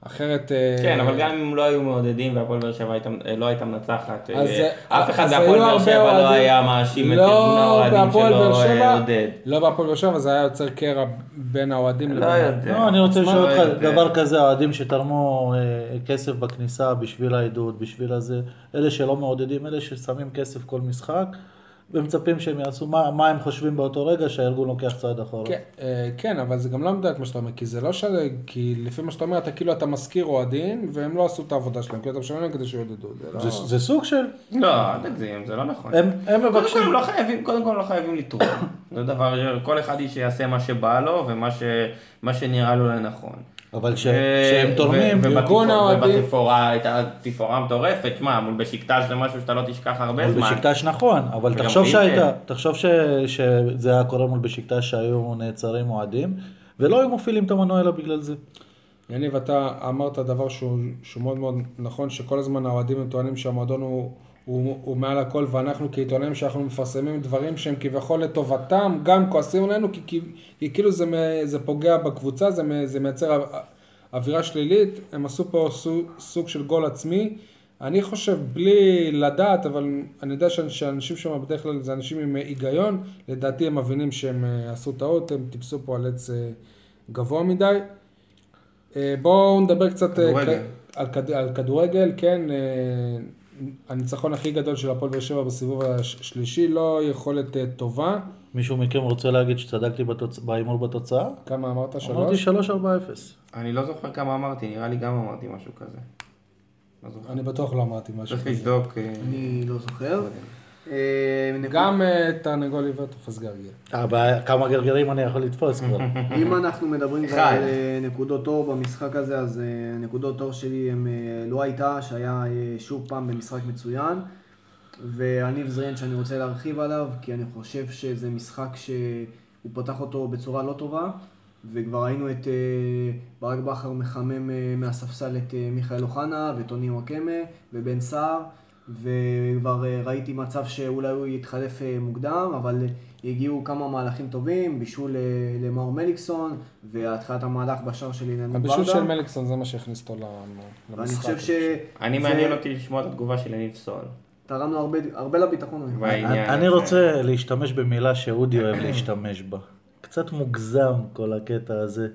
אחרת... אה, כן, אבל גם אם לא היו מעודדים והפועל באר שבע אה, לא הייתה מנצחת, אז, אף אחד בהפועל היו באר שבע לא היה מאשים את לא ארגון האוהדים שלו שבע, עודד. לא בהפועל באר שבע, זה היה יוצר קרע בין האוהדים לא לבין... יודע. לא, אני רוצה לשאול לא אותך. דבר כזה, אוהדים שתרמו אה, כסף בכניסה בשביל העדות, בשביל הזה, אלה שלא מעודדים, אלה ששמים כסף כל משחק, ומצפים שהם יעשו, מה, מה הם חושבים באותו רגע שהארגון לוקח צעד אחורה. כן, אה, כן, אבל זה גם לא מדויק מה שאתה אומר, כי זה לא ש... כי לפי מה שאתה אומר, אתה כאילו, אתה מזכיר אוהדים, והם לא עשו את העבודה שלהם, כאילו אתה משלם להם כדי שיעודדו. זה לא... זה, זה סוג של, לא, אל תגזים, זה לא נכון. הם, הם קודם כל מבקשים, הם לא חייבים, קודם כל לא חייבים לתרום. זה דבר, כל אחד שיעשה מה שבא לו ומה ש, מה שנראה לו לנכון. אבל ש- ו- שהם ו- תורמים, ארגון האוהדים- ובתפאורה הייתה תפאורה מטורפת, שמע, מול בשקטש זה משהו שאתה לא תשכח הרבה מול זמן. בשקטש נכון, אבל תחשוב אינטר. שהיית, תחשוב ש, שזה היה קורה מול בשקטש שהיו נעצרים אוהדים, ולא היו מפעילים את המנוע אלא בגלל זה. יניב, אתה אמרת דבר שהוא, שהוא מאוד מאוד נכון, שכל הזמן האוהדים הם טוענים שהמועדון הוא, הוא, הוא מעל הכל, ואנחנו כעיתונאים שאנחנו מפרסמים דברים שהם כביכול לטובתם, גם כועסים עלינו, כי, כי, כי כאילו זה, זה פוגע בקבוצה, זה, זה מייצר אווירה שלילית, הם עשו פה סוג, סוג של גול עצמי. אני חושב, בלי לדעת, אבל אני יודע שאנ- שאנשים שם בדרך כלל זה אנשים עם היגיון, לדעתי הם מבינים שהם אה, עשו טעות, הם טיפסו פה על עץ אה, גבוה מדי. אה, בואו נדבר קצת כדורגל. על, כד, על כדורגל, כן, הניצחון הכי גדול של הפועל באר שבע בסיבוב השלישי, לא יכולת אה, טובה, מישהו מכם רוצה להגיד שצדקתי בתוצ... בהימור בתוצאה? כמה אמרת? אמרתי שלוש? 3-4-0. אני לא זוכר כמה אמרתי, נראה לי גם אמרתי משהו כזה. לא. אני בטוח לא אמרתי משהו צריך כזה. לבדוק. אה, אני לא זוכר. אה, גם אה, תרנגול עיוור תופס גרגיר. הבעיה, כמה גרגרים אני יכול לתפוס כבר. אם אנחנו מדברים כבר. על אה, נקודות אור במשחק הזה, אז אה, נקודות אור שלי הם אה, לא הייתה, שהיה אה, שוב פעם במשחק מצוין. והניב זריאן שאני רוצה להרחיב עליו, כי אני חושב שזה משחק שהוא פתח אותו בצורה לא טובה, וכבר ראינו את אה, ברק בכר מחמם אה, מהספסל את אה, מיכאל אוחנה וטוני וואקמה ובן סער, וכבר אה, ראיתי מצב שאולי הוא יתחלף אה, מוקדם, אבל הגיעו כמה מהלכים טובים, בישול אה, למאור מליקסון, והתחלת המהלך בשער של אילן הבישול של מליקסון זה מה שהכניס אותו למ- ואני למשחק. חושב ש... אני מעניין אותי לשמוע את התגובה של יניב סול. תרם לו הרבה, הרבה לביטחון. אני. רוצה להשתמש במילה שאודי אוהב להשתמש בה. קצת מוגזם כל הקטע הזה.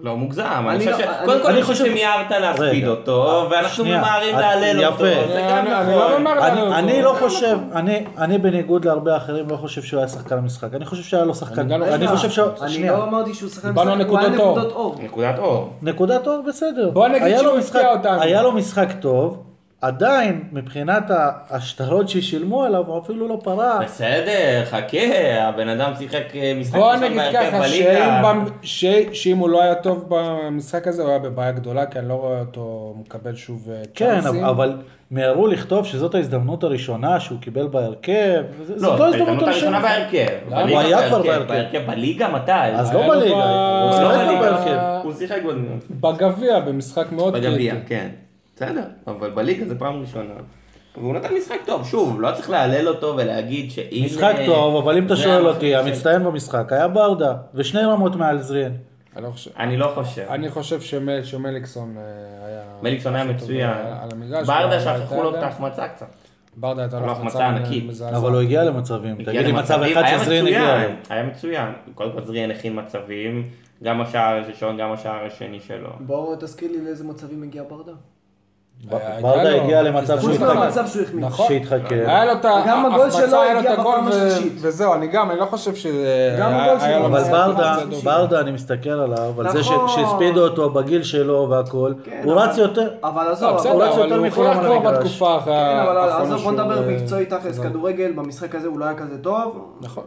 לא מוגזם, אני חושב לא- ש... אני- קודם כל אני אני חושב שמיהרת להספיד אותו, ואנחנו שנייה, ממהרים להלל אותו, יפה. זה גם אני- לא נכון. אותו. אני לא חושב, אני, אני בניגוד להרבה אחרים לא חושב שהוא היה שחקן המשחק. אני חושב שהיה לו שחקן, אני לא אני חושב. שהוא, אני לא אמרתי שהוא שחקן משחק, הוא היה נקודות אור. נקודת אור. נקודת אור בסדר. בוא נגיד שהוא הפתיע אותנו. היה לו משחק טוב, עדיין מבחינת השטרות ששילמו עליו הוא אפילו לא פרע. בסדר, חכה, הבן אדם שיחק אה, משחק בוא ראשון נגיד בהרכב ככה, שאם בליגה. במ- ש- שאם הוא לא היה טוב במשחק הזה, הוא היה בבעיה גדולה, כי אני לא רואה אותו מקבל שוב אה, כן, צ'אנסים. אבל מיהרו לכתוב שזאת ההזדמנות הראשונה שהוא קיבל בהרכב. זה- לא, זאת לא ההזדמנות הראשונה. בהרכב. הוא היה כבר בהרכב, בהרכב. בליגה מתי? אז לא בליגה, לא. הוא שיחק בליגה. בגביע, במשחק מאוד קריטי. בגביע, כן. בסדר, אבל בליגה זה פעם ראשונה. והוא נתן משחק טוב, שוב, לא צריך להלל אותו ולהגיד שהנה... משחק טוב, אבל אם אתה שואל אותי, המצטיין במשחק היה ברדה, ושני רמות מעל זריאן. אני לא חושב- אני לא חושב. אני חושב שמ- שמליקסון אה, היה... מליקסון היה מצוין. על המגרש. ברדה שכחו לו את ההחמצה קצת. ברדה הייתה לו החמצה ענקית. אבל הוא הגיע למצבים. תגיד לי מצב אחד שזריאן הגיע אליו. היה מצוין. קודם כל זריאן הכין מצבים, גם השער הראשון, גם השער השני שלו. בוא תזכיר לי לאיזה מצבים הגיע ברדה. ברדה לו- הגיע למצב שהוא התחכם. נכון. שהתחכם. היה לו את גם הגול ההחמצה, היה לו את הגול. וזהו, אני גם, אני לא חושב שזה... אבל ברדה, אני מסתכל עליו, על זה ש- נכון. שהספידו אותו בגיל שלו והכל, כן, הוא אבל- רץ יותר. אבל לא, עזוב, בסדר, הוא רץ יותר מכולם על כבר המגרש. כן, אבל עזוב, בוא נדבר אה, מקצועית תכלס. כדורגל במשחק הזה הוא לא היה כזה טוב. נכון.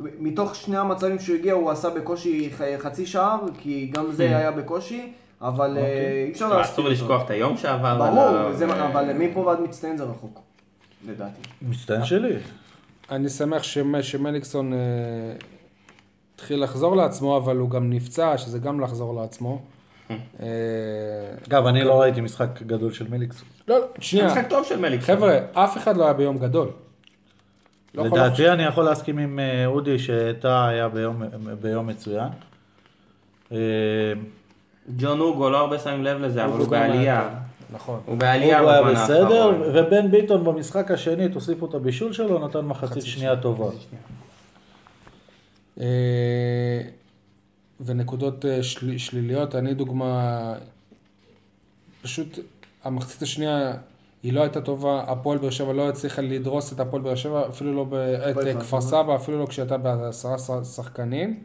מתוך שני המצבים שהוא הגיע הוא עשה בקושי חצי שער, כי גם זה היה בקושי, אבל אה, אי אפשר לא, להספיק אסור. לשכוח את היום שעבר ברור, זה- ו- אבל מפה ועד מצטיין זה רחוק, לדעתי. מצטיין שלי. אני שמח שמ- שמליקסון אה, התחיל לחזור לעצמו, אבל הוא גם נפצע, שזה גם לחזור לעצמו. אה, אגב, אני לא ראיתי משחק גדול של מליקסון. לא, לא, שנייה. משחק טוב של מליקסון. חבר'ה, אף אחד לא היה ביום גדול. לא לדעתי אני יכול להסכים עם אה, אודי שטאה היה ביום- ביום מצוין. ג'ון אוגו, לא הרבה שמים לב לזה, אבל הוא בעלייה. נכון. הוא בעלייה הוא היה בזמן בסדר, האחרון. ובן ביטון במשחק השני, תוסיפו את הבישול שלו, נתן מחצית שנייה טובה. אה, ונקודות אה, של, שליליות, אני דוגמה, פשוט המחצית השנייה היא לא הייתה טובה, הפועל באר שבע לא הצליחה לדרוס את הפועל באר שבע, אפילו לא, ב, את אה, כפר כפר סבא. אפילו לא כשהייתה בעשרה שחקנים,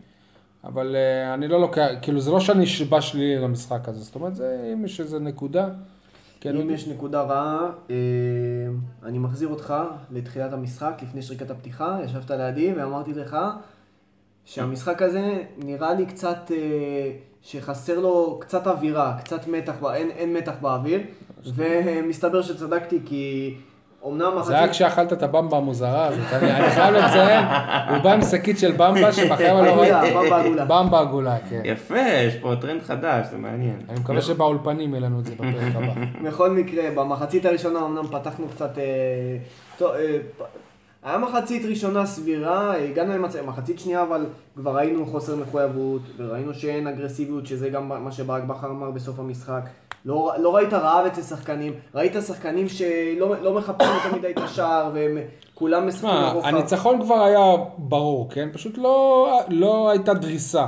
אבל אה, אני לא לוקח, כאילו זה לא שאני בא שלילי למשחק הזה, זאת אומרת, זה, אם יש איזה נקודה, כן, אם יש נקודה רעה, אה, אני מחזיר אותך לתחילת המשחק, לפני שריקת הפתיחה, ישבת לידי ואמרתי לך שהמשחק הזה נראה לי קצת, אה, שחסר לו קצת אווירה, קצת מתח, אין, אין מתח באוויר, ומסתבר שצדקתי כי אומנם זה היה כשאכלת את הבמבה המוזרה הזאת, אני, חייב לציין, הוא בא עם שקית של במבה שבחיים אני לא ראיתי, במבה עגולה. במבה עגולה, כן. יפה, יש פה טרנד חדש, זה מעניין. אני מקווה שבאולפנים יהיה לנו את זה בפרק הבא. בכל מקרה, במחצית הראשונה אמנם פתחנו קצת... אה, אה, היה מחצית ראשונה סבירה, הגענו למצב, מחצית שנייה אבל כבר ראינו חוסר מחויבות, וראינו שאין אגרסיביות, שזה גם מה שברק בכר אמר בסוף המשחק. לא, לא ראית רעב אצל שחקנים, ראית שחקנים שלא לא מחפשים יותר מדי את השער, והם כולם משחקים תשמע, לרוחב. הניצחון כבר היה ברור, כן? פשוט לא, לא הייתה דריסה.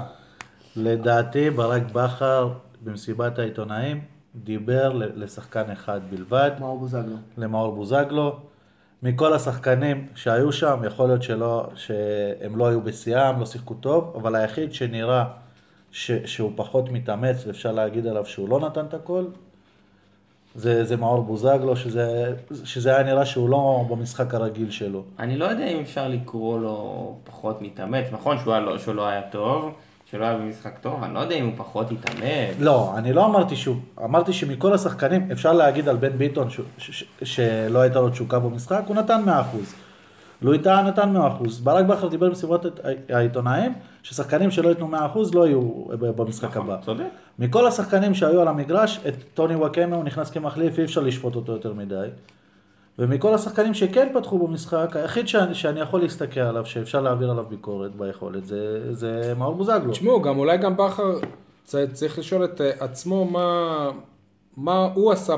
לדעתי ברק בכר במסיבת העיתונאים דיבר ל- לשחקן אחד בלבד, מאור בוזגלו. למאור בוזגלו. מכל השחקנים שהיו שם, יכול להיות שלא, שהם לא היו בשיאם, לא שיחקו טוב, אבל היחיד שנראה ש, שהוא פחות מתאמץ ואפשר להגיד עליו שהוא לא נתן את הכל, זה, זה מאור בוזגלו, שזה, שזה היה נראה שהוא לא במשחק הרגיל שלו. אני לא יודע אם אפשר לקרוא לו פחות מתאמץ, נכון שהוא, לא, שהוא לא היה טוב, שלא היה במשחק טוב, אני לא יודע אם הוא פחות התאמץ. לא, אני לא אמרתי שהוא, אמרתי שמכל השחקנים, אפשר להגיד על בן ביטון ש, ש, ש, שלא הייתה לו תשוקה במשחק, הוא נתן 100%. לואי טאה נתן 100%. ברק בכר דיבר במסיבות העיתונאים, ששחקנים שלא ייתנו 100% לא יהיו במשחק הבא. צודק. מכל השחקנים שהיו על המגרש, את טוני וואקמה הוא נכנס כמחליף, אי אפשר לשפוט אותו יותר מדי. ומכל השחקנים שכן פתחו במשחק, היחיד שאני, שאני יכול להסתכל עליו, שאפשר להעביר עליו ביקורת ביכולת, זה, זה מאור בוזגלו. תשמעו, גם אולי גם בכר צריך לשאול את אה, עצמו מה, מה הוא עשה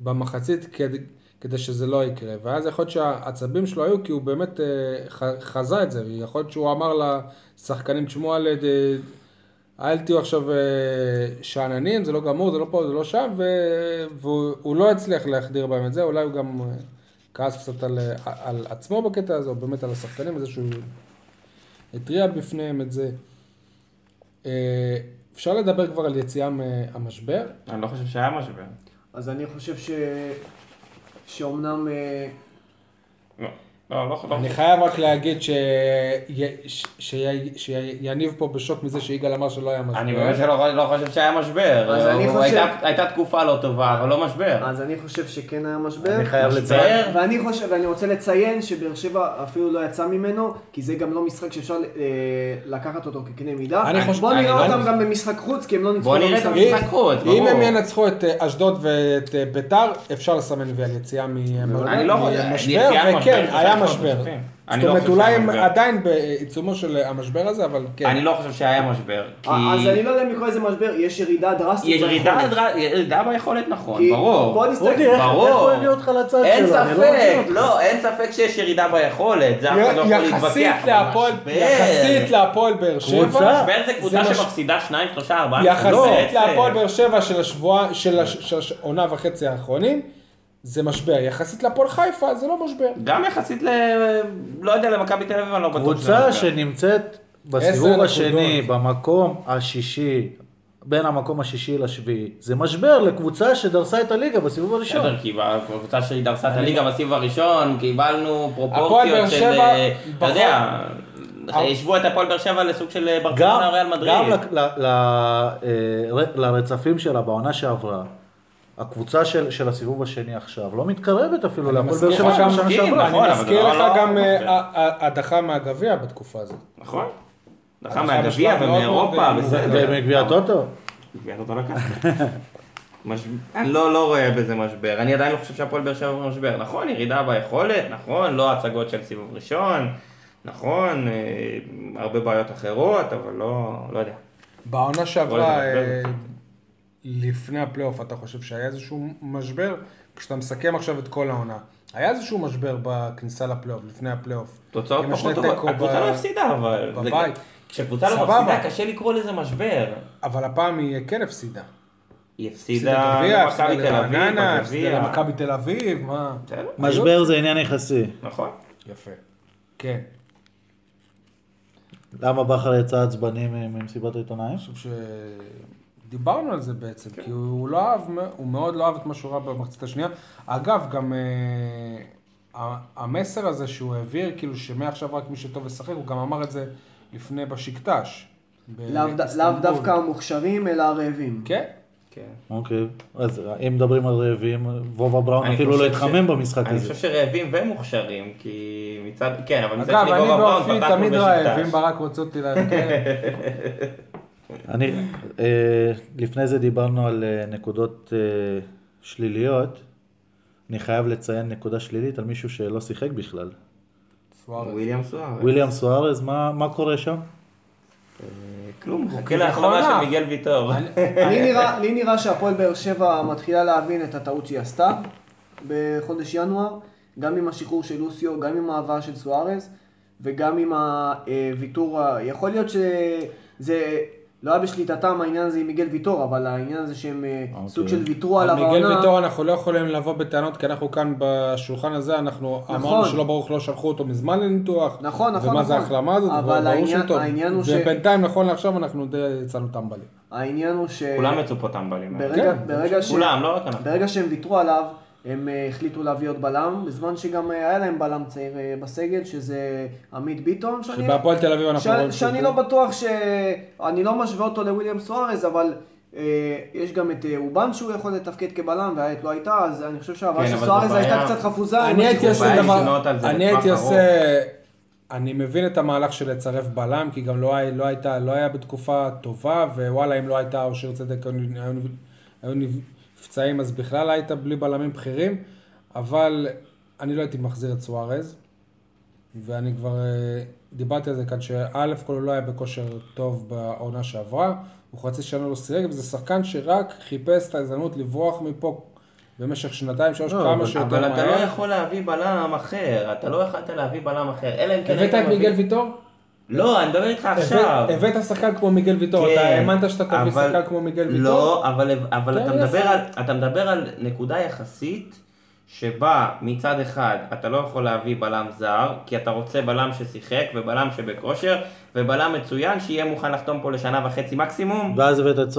במחצית כדי, כדי שזה לא יקרה. ואז יכול להיות שהעצבים שלו היו כי הוא באמת אה, חזה את זה. ויכול להיות שהוא אמר לשחקנים, תשמעו על... אה, אל תהיו עכשיו אה, שאננים, זה לא גמור, זה לא פה, זה לא שם, ו... והוא הוא לא הצליח להחדיר בהם את זה, אולי הוא גם אה, כעס קצת על, אה, על עצמו בקטע הזה, או באמת על השחקנים, איזה שהוא התריע בפניהם את זה. אפשר לדבר כבר על יציאה מהמשבר? אני לא חושב שהיה משבר. אז אני חושב ש... שאומנם... לא, לא, לא, לא. אני חייב רק להגיד. שיניב פה בשוק מזה שיגאל אמר שלא היה משבר. אני באמת לא, לא חושב שהיה משבר. אז אני הוא- חושב- הייתה, תקופה לא טובה, אבל לא משבר. אז אני חושב שכן היה משבר. אני חייב? לציין. ואני חושב, ואני רוצה לציין שבאר שבע אפילו לא יצא ממנו, כי זה גם לא משחק שאפשר אה, לקחת אותו כקנה מידה. אני חושב- בוא נראה אותם גם במשחק חוץ, כי הם לא ניצחו בוא נראה את במשחק חוץ, אם. הם ינצחו את אה, אשדוד ואת אה, ביתר, אפשר לסמן וי על יציאה מ- אני לא חושב, ממשבר, וכן, היה שלושה משבר. ניצחים. אני זאת לא אומרת, חושב אולי הם. עדיין בעיצומו של המשבר הזה, אבל כן. אני לא חושב שהיה משבר. כי... אז אני לא יודע אם לקרוא לזה משבר, יש ירידה דרסטית. יש ירידה, ביכולת. נכון, ברור. בוא נסתכל. אודי, איך ברור. איך הוא הביא אותך לצד אין לא ספק. לא, אין ספק שיש ירידה ביכולת, זה אף אחד לא יכול להתווכח. יחסית להפועל, באר שבע, קבוצה. משבר זה קבוצה שמפסידה שניים, שלושה, ארבעה. יחסית. להפועל באר שבע של השבוע, של הש- של העונה וחצי האחרונים, זה משבר. יחסית להפועל חיפה זה לא משבר. גם יחסית ל... לא יודע, למכבי תל אביב אני לא בטוח. קבוצה. שנמצאת בסיבוב נקודות. השני, במקום השישי, בין המקום השישי לשביעי, זה משבר לקבוצה שדרסה את הליגה בסיבוב הראשון. בסדר, כי בקבוצה שהיא דרסה את הליגה בסיבוב הראשון, קיבלנו הפועל באר פרופורציות של... שבע, אה, אתה יודע, השוו את הפועל באר שבע לסוג של ברצלונה ריאל מדריד. גם ל- ל- ל- אה, לרצפים שלה בעונה שעברה, הקבוצה של, של הסיבוב השני עכשיו לא מתקרבת אפילו להפועל באר שבע של השנה מסכים, שעברה. נכון, אני מזכיר לך לא- גם לא אה, הדחה מהגביע בתקופה הזאת. נכון. דחה הדחה מהגביע ומאירופה. ומגביע הטוטו. גביע אותו לקחת. מש- אני לא, לא רואה בזה משבר, אני עדיין לא חושב שהפועל באר שבע במשבר. נכון, ירידה ביכולת, נכון, לא הצגות של סיבוב ראשון, נכון, אה, הרבה בעיות אחרות, אבל לא, לא יודע. בעונה שעברה, אה. לפני הפלייאוף, אתה חושב שהיה איזשהו משבר? כשאתה מסכם עכשיו את כל העונה, היה איזשהו משבר בכניסה לפלייאוף, לפני הפלייאוף? תוצאות פחות טובות, הקבוצה לא הפסידה, אבל... בבית. כשקבוצה לא. מפסידה, קשה לקרוא לזה משבר. אבל הפעם היא כן הפסידה. היא הפסידה למכבי תל אביב, לרעננה, הפסידה. למכבי תל אביב, מה? משבר זה עניין יחסי. נכון. יפה. כן. למה בכר יצא עצבני ממסיבת העיתונאים? אני חושב שדיברנו על זה בעצם, כי הוא לא אהב, הוא מאוד לא אהב את מה שהוא ראה במחצית השנייה. אגב, גם אה, המסר הזה שהוא העביר, כאילו שמעכשיו רק מי שטוב ישחק, הוא גם אמר את זה לפני בשקטש. לאו לאו דווקא המוכשרים, אלא הרעבים. כן. כן. אוקיי, אז אם מדברים על רעבים, וובה בראון אני אפילו לא התחמם ש- במשחק אני הזה. חושב שרעבים ומוכשרים, כי מצד, כן, אבל מצד אגב, שני אני גובה בראון באופי פתחנו תמיד רעב. אם ברק רוצה אותי להרכב. אני, אה, לפני זה דיברנו על אה, נקודות אה, שליליות. אני חייב לציין נקודה שלילית על מישהו שלא שיחק בכלל. סוארז. וויליאם סוארץ. וויליאם סוארז, מה, מה קורה שם? כלום, מחכה כביכול להחלמה. של מיגל ויטור. לי נראה- שהפועל באר שבע מתחילה להבין את הטעות שהיא עשתה בחודש ינואר, גם עם השחרור של לוסיו, גם עם ההבאה של סוארז, וגם עם הוויתור, יכול להיות שזה לא היה בשליטתם העניין הזה עם מיגל ויטור, אבל העניין הזה שהם אה, אוקיי. סוג של ויתרו על עליו מיגל העונה. ויטור אנחנו לא יכולים לבוא בטענות, כי אנחנו כאן בשולחן הזה, אנחנו אמרנו שלא ברוך לא שלחו אותו מזמן לניתוח. נכון, נכון, ומה זה נכון. ההחלמה הזאת, אבל העניין- טוב. העניין הוא ש- ובינתיים, נכון לעכשיו, אנחנו די יצאנו טמבלים. העניין הוא ש... כולם יצאו פה טמבלים. ברגע, כן, ברגע, ש... כולם, לא רק אנחנו. ברגע שהם ויתרו עליו, הם אה, החליטו להביא עוד בלם, בזמן שגם אה, היה להם בלם צעיר אה, בסגל, שזה עמית ביטון, שאני, שבהפועל תל אביב אנחנו. רואים שאני לא. בטוח ש... אני לא משווה אותו לוויליאם סוארז, אבל אה, יש גם את אובן שהוא יכול לתפקד כבלם, והעת לא הייתה, אז אני חושב שההבאה כן, של סוארז הייתה. קצת חפוזה. אני הייתי. עושה דבר, אני הייתי. עושה, אני מבין את המהלך של לצרף בלם, כי גם לא, לא הייתה, לא היה בתקופה טובה, ווואלה, אם לא הייתה אושר צדק, היו, היו, היו נפצעים, אז בכלל היית בלי בלמים בכירים, אבל אני לא הייתי מחזיר את סוארז, ואני כבר אה, דיברתי על זה כאן, שא' כל הוא לא היה בכושר טוב בעונה שעברה, הוא חצי שנה לא סירק, וזה שחקן שרק חיפש את ההזדמנות לברוח מפה במשך שנתיים, שלוש, לא, כמה שיותר אבל אתה לא מהר. יכול להביא בלם אחר, אתה לא יכולת להביא בלם אחר, אלא אם כן הבאת את מיגל ויטור? לא, אני מדבר איתך עכשיו. הבאת- שחקן כמו מיגל ויטור, כן, אתה האמנת שאתה תביא שחקן כמו מיגל ויטור? לא, אבל, אבל כן, אתה. מדבר על, אתה מדבר על נקודה יחסית שבה מצד אחד אתה לא יכול להביא בלם זר, כי אתה רוצה בלם ששיחק ובלם שבכושר, ובלם מצוין שיהיה מוכן לחתום פה לשנה וחצי מקסימום. ואז הבאת את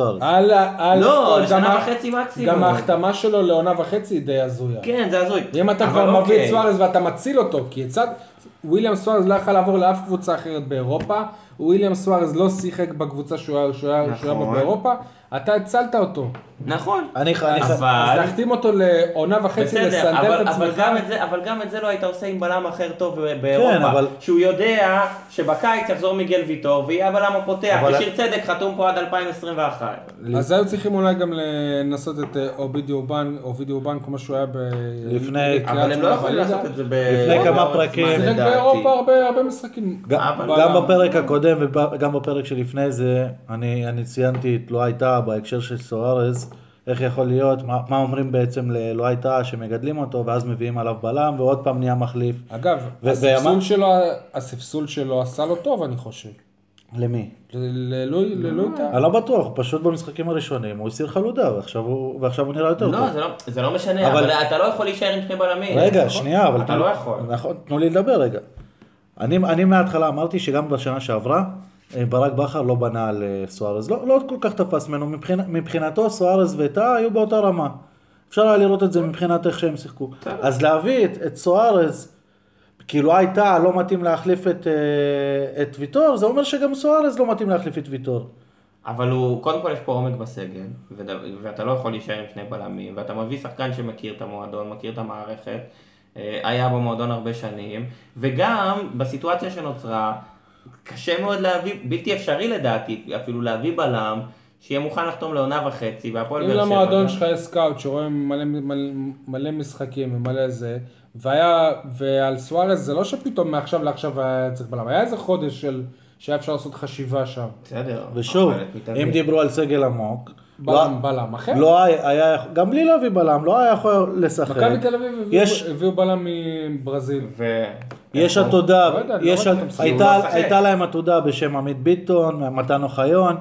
על לא, לשנה וחצי מקסימום. גם ההחתמה שלו לעונה וחצי היא די הזויה. כן, זה הזוי. אם אתה כבר מביא אוקיי. את סוארז ואתה מציל אותו, כי צד... וויליאם סוארז לא יכול לעבור לאף קבוצה אחרת באירופה, וויליאם סוארז לא שיחק בקבוצה שהוא היה- שהוא היה שהוא היה נכון. באירופה, אתה הצלת אותו. נכון. אני ח- אני ח- אבל... אז להחתים אותו לעונה וחצי, בסדר, לסנדל אבל, את אבל, עצמך. גם את זה, אבל גם את זה לא היית עושה עם בלם אחר טוב באירופה. כן, אבל- שהוא יודע שבקיץ יחזור מיגל ויטור ויהיה הבלם הפותח. אבל- ושיר צדק חתום פה עד 2021. אז היו צריכים אולי גם לנסות את אה, אובידי אובן, אובידי אובן כמו שהוא היה ב... לפני- אבל הם לא יכולים. לעשות את זה ב... לפני כמה לאורך פרקים. שיחק לדעתי. באירופה הרבה משחקים. אבל- גם בפרק הקודם וגם בפרק שלפני זה, אני, אני ציינתי את לא הייתה בהקשר של סוארז, איך יכול להיות, מה, מה אומרים בעצם ללא הייתה שמגדלים אותו, ואז מביאים עליו בלם, ועוד פעם נהיה מחליף. אגב, הספסול ומה- שלו, הספסול שלו עשה לו טוב אני חושב. למי? ל- ללואי ללואי טאה. אני לא בטוח, פשוט במשחקים הראשונים הוא הסיר חלודה, ועכשיו הוא, ועכשיו הוא נראה יותר טוב. לא, זה לא, זה לא משנה, אבל- אבל אתה לא יכול להישאר עם שני בלמים. רגע, נכון? שנייה, אבל... אתה תנו- לא יכול. נכון, תנו לי לדבר רגע. אני, אני מההתחלה אמרתי שגם בשנה שעברה, אה, ברק בכר לא בנה על אה, סוארז. לא, לא כל כך תפס ממנו, מבחינ, מבחינתו סוארז וטאה היו באותה רמה. אפשר היה לראות את זה מבחינת איך שהם שיחקו. אז להביא את, את סוארז, כאילו הייתה לא מתאים להחליף את, אה, את ויטור, זה אומר שגם סוארז לא מתאים להחליף את ויטור. אבל הוא, קודם כל יש פה עומק בסגל, ואתה לא יכול להישאר עם שני בלמים, ואתה מביא שחקן שמכיר את המועדון, מכיר את המערכת, היה במועדון הרבה שנים, וגם בסיטואציה שנוצרה, קשה מאוד להביא, בלתי אפשרי לדעתי, אפילו להביא בלם, שיהיה מוכן לחתום לעונה וחצי, והפועל אם באר שבע... למועדון גם- שלך יש סקאוט שרואה מלא, מלא, מלא משחקים ומלא זה, והיה, ועל סוארז זה לא שפתאום מעכשיו לעכשיו היה צריך בלם, היה איזה חודש של, שהיה אפשר לעשות חשיבה שם. בסדר. ושוב. אם דיברו על סגל עמוק, בלם, לא- בלם אחר. לא היה, היה, גם בלי להביא בלם, לא היה יכול לשחק. מכבי תל אביב הביאו, יש- הביאו בלם מברזיל. ו... יש. עתודה, לא אני יש, לא הייתה, לא. הייתה להם עתודה בשם עמית ביטון, מתן אוחיון,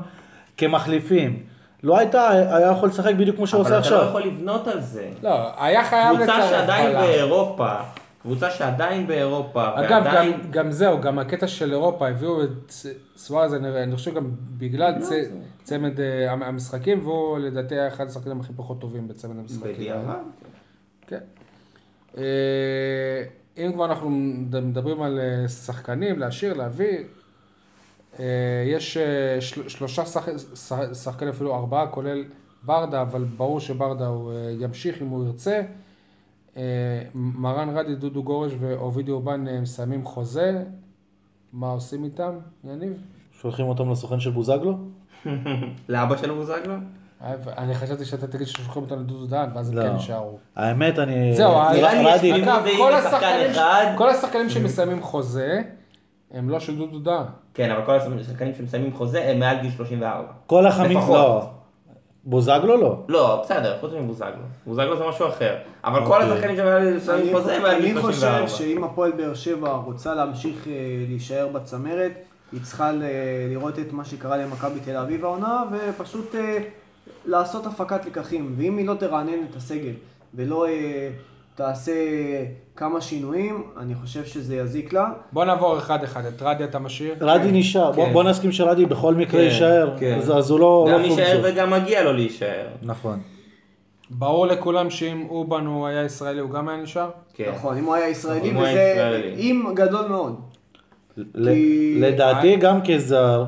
כמחליפים. לא הייתה, היה יכול לשחק בדיוק כמו שהוא אבל עושה אתה לא עכשיו. יכול לבנות על זה. לא, היה חייב קבוצה לצרף שעדיין בלם. באירופה, קבוצה שעדיין באירופה, אגב, גם, ועדיין... גם זהו, גם הקטע של אירופה, הביאו את סוארז, אני, אני חושב גם בגלל צ, צמד המ- המשחקים, והוא לדעתי היה אחד השחקנים הכי פחות טובים בצמד המשחקים. בדיעבד. כן. אה, אם כבר אנחנו מד- מדברים על אה, שחקנים, להשאיר, להביא, אה, יש אה, של, שלושה שח, שח- שחקנים, אפילו ארבעה, כולל ברדה, אבל ברור שברדה הוא אה, ימשיך אם הוא ירצה. אה, מרן רדי, דודו גורש ואובידי אובן אה, מסיימים חוזה. מה עושים איתם, יניב? שולחים אותם לסוכן של בוזגלו? לאבא של בוזגלו? אה, אני חשבתי שאתה תגיד ששולחים אותם לדודו דהן, ואז הם לא. כן יישארו. האמת, אני... זהו, כל השחקנים, השחקנים שמסיימים חוזה, הם לא של דודו דהן. כן, אבל כל השחקנים שמסיימים חוזה הם מעל גיל 34. כל החמיץ... לפחות. לא. בוזגלו לא. לא, בסדר, חוץ מבוזגלו. בוזגלו זה משהו אחר. אבל כל אוקיי. השחקנים אני- חוזה מעל גיל אני 34. חושב שאם הפועל באר שבע רוצה להמשיך אה, להישאר בצמרת, היא צריכה לראות את מה שקרה למכבי תל אביב העונה, ופשוט אה, לעשות הפקת לקחים. ואם היא לא תרענן את הסגל, ולא אה, תעשה כמה שינויים, אני חושב שזה יזיק לה. בוא נעבור אחד אחד, את רדי אתה משאיר? רדי נשאר, בוא- כן. בוא נסכים שרדי בכל מקרה כן, יישאר, כן. אז אז הוא לא גם לא יישאר פונקציה. וגם מגיע לו להישאר. נכון. ברור לכולם שאם אובן הוא היה ישראלי הוא גם היה נשאר? כן. נכון, אם הוא היה ישראלי, היה וזה ישראלי. אם גדול מאוד. ל- כי- לדעתי גם כזר,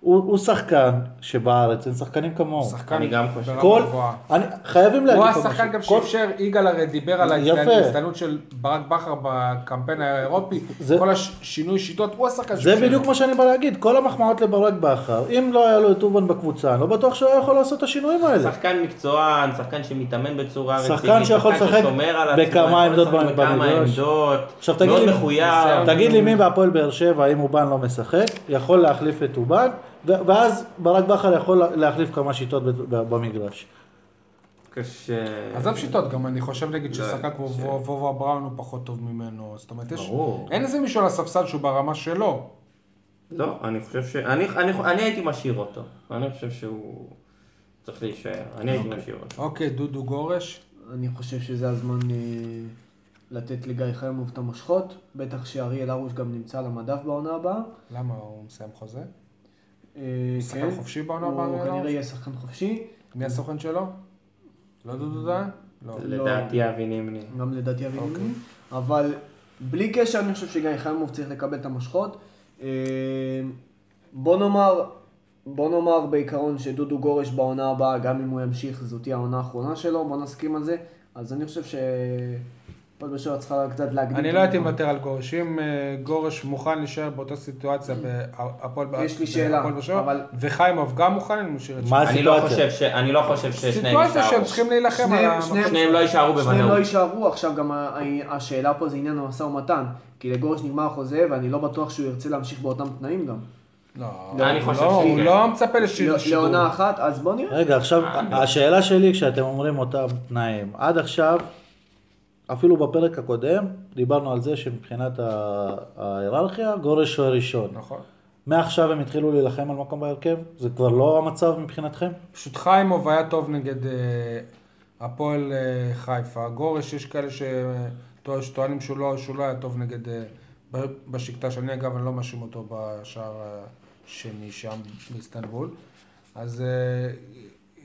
הוא הוא שחקן שבארץ אין שחקנים כמוהו. שחקן אני גם חושב. כל. אני, חייבים להגיד הוא פה השחקן משהו. גם כל- שאפשר, יגאל הרי דיבר על. ההצטיינות של ברק בכר בקמפיין האירופי, זה- כל השינוי שיטות, הוא השחקן זה שאפשר. בדיוק מה שאני בא להגיד, כל המחמאות לברק בכר, אם לא היה לו את אובן בקבוצה, אני לא בטוח שהוא היה יכול לעשות את השינויים האלה. שחקן מקצוען, שחקן שמתאמן בצורה רצינית, שחקן שיכול לשחק בכמה עמדות במגרש. עכשיו תגיד לי- מחויב. תגיד לי מי בהפועל באר שבע, אם אובן לא משחק, יכול להחליף את אובן, ואז ברק בכר יכול להחליף כמה שיטות במגרש. קשה. עזוב שיטות, גם אני חושב נגיד לא, ששחקן כמו קשה. וובה בראון הוא פחות טוב ממנו, זאת אומרת, יש, ברור. אין איזה מישהו על הספסל שהוא ברמה שלו. לא, אני חושב ש... אני, אני, אני הייתי משאיר אותו. אני חושב שהוא צריך להישאר. אני הייתי משאיר אותו. אוקיי, דודו גורש, אני חושב שזה הזמן אה, לתת לגיא חיימוב את המושכות, בטח שאריאל הרוש גם נמצא על המדף בעונה הבאה. למה הוא מסיים חוזה? אה, שחקן כן. חופשי בעונה הוא הבאה, אריאל כנראה? יהיה שחקן חופשי. מי הסוכן שלו? לא דודו דהן? לא. לדעתי אבי נימני. גם לדעתי אבי אוקיי. נימני. אבל בלי קשר, אני חושב שגיא חיימוב צריך לקבל את המושכות. אה, בוא נאמר, בוא נאמר בעיקרון שדודו גורש בעונה הבאה, גם אם הוא ימשיך, זו תהיה העונה האחרונה שלו, בוא נסכים על זה. אז אני חושב שהפועל באר שבע צריכה קצת להקדים. אני לא הייתי. מוותר על גורש. אם אה, גורש מוכן להישאר באותה סיטואציה בהפועל באר יש לי שאלה, אבל- וחיימוב גם מוכן, אני משאיר את. אני לא הסיטואציה? חושב ש- אני לא חושב ששניהם סיטואציה שהם יישארו. צריכים להילחם על שניהם- לא יישארו שניהם לא בוודאות. יישארו, עכשיו גם השאלה פה זה עניין המשא ומתן. כי לגורש נגמר החוזה, ואני לא בטוח שהוא ירצה להמשיך באותם תנאים גם. לא, אני הוא חושב לא- הוא שכן. לא מצפה לא- לשידור. לעונה אחת, אז בוא נראה. רגע, עכשיו, אה, השאלה שלי, כשאתם אומרים אותם תנאים, עד עכשיו, אפילו בפרק הקודם, דיברנו על זה שמבחינת ההיררכיה, גורש הוא הראשון. נכון. מעכשיו הם התחילו להילחם על מקום בהרכב? זה כבר לא המצב מבחינתכם? פשוט חיימוב היה טוב נגד אה, הפועל אה, חיפה. גורש, יש כאלה שטוע- שטוענים שהוא לא, שהוא לא היה טוב נגד אה, בשקטה שאני אגב, אני לא מאשים אותו בשער השני שם באיסטנבול. אז אה,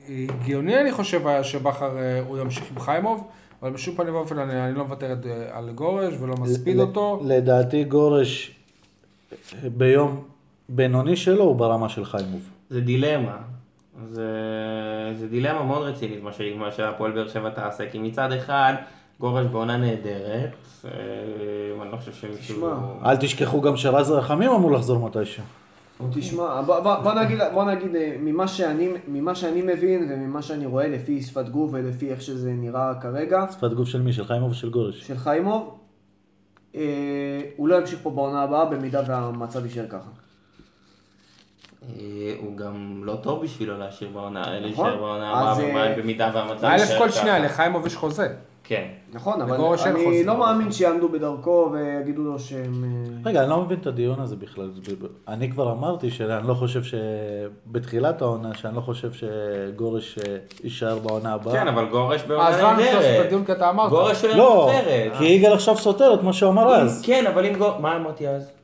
הגיוני אני חושב היה שבכר אה, הוא ימשיך עם חיימוב, אבל בשום פנים ואופן אני, אני לא מוותר את, אה, על גורש ולא מספיד אותו. לדעתי גורש ביום בינוני שלו הוא ברמה של חיימוב. זה דילמה. זה, זה דילמה מאוד רצינית מה, ש... מה שהפועל באר שבע תעשה, כי מצד אחד גורש בעונה נהדרת, אה, אני לא חושב שמישהו... תשמע, אל תשכחו גם שרז רחמים אמור לחזור מתישהו. תשמע, בוא, בוא, בוא נגיד, בוא נגיד אה, ממה, שאני, ממה שאני מבין וממה שאני רואה לפי שפת גוף ולפי איך שזה נראה כרגע, שפת גוף של מי? של חיימוב ושל גורש? של חיימוב, אה, הוא לא ימשיך פה בעונה הבאה במידה והמצב יישאר ככה. אה, הוא גם לא טוב בשבילו להשאיר בעונה, נכון. להישאר בעונה הבאה, אה, במידה והמצב א' יישאר כל ככה. שנייה, לחיימוב יש חוזה. כן. נכון, אבל אני. לא מאמין שיעמדו בדרכו ויגידו לו שהם... אה, רגע, אני לא מבין את הדיון הזה בכלל. אני כבר אמרתי שאני לא חושב ש... בתחילת העונה, שאני לא חושב שגורש אה, יישאר בעונה הבאה. כן, אבל גורש אז בעונה למה לפתוח את נהדרת. הדיון כי אתה אמרת? גורש של לא, הנבחרת. כי יגאל עכשיו סותר את מה שהוא אמר אז. כן, אבל אם גורש... מה אמרתי אז?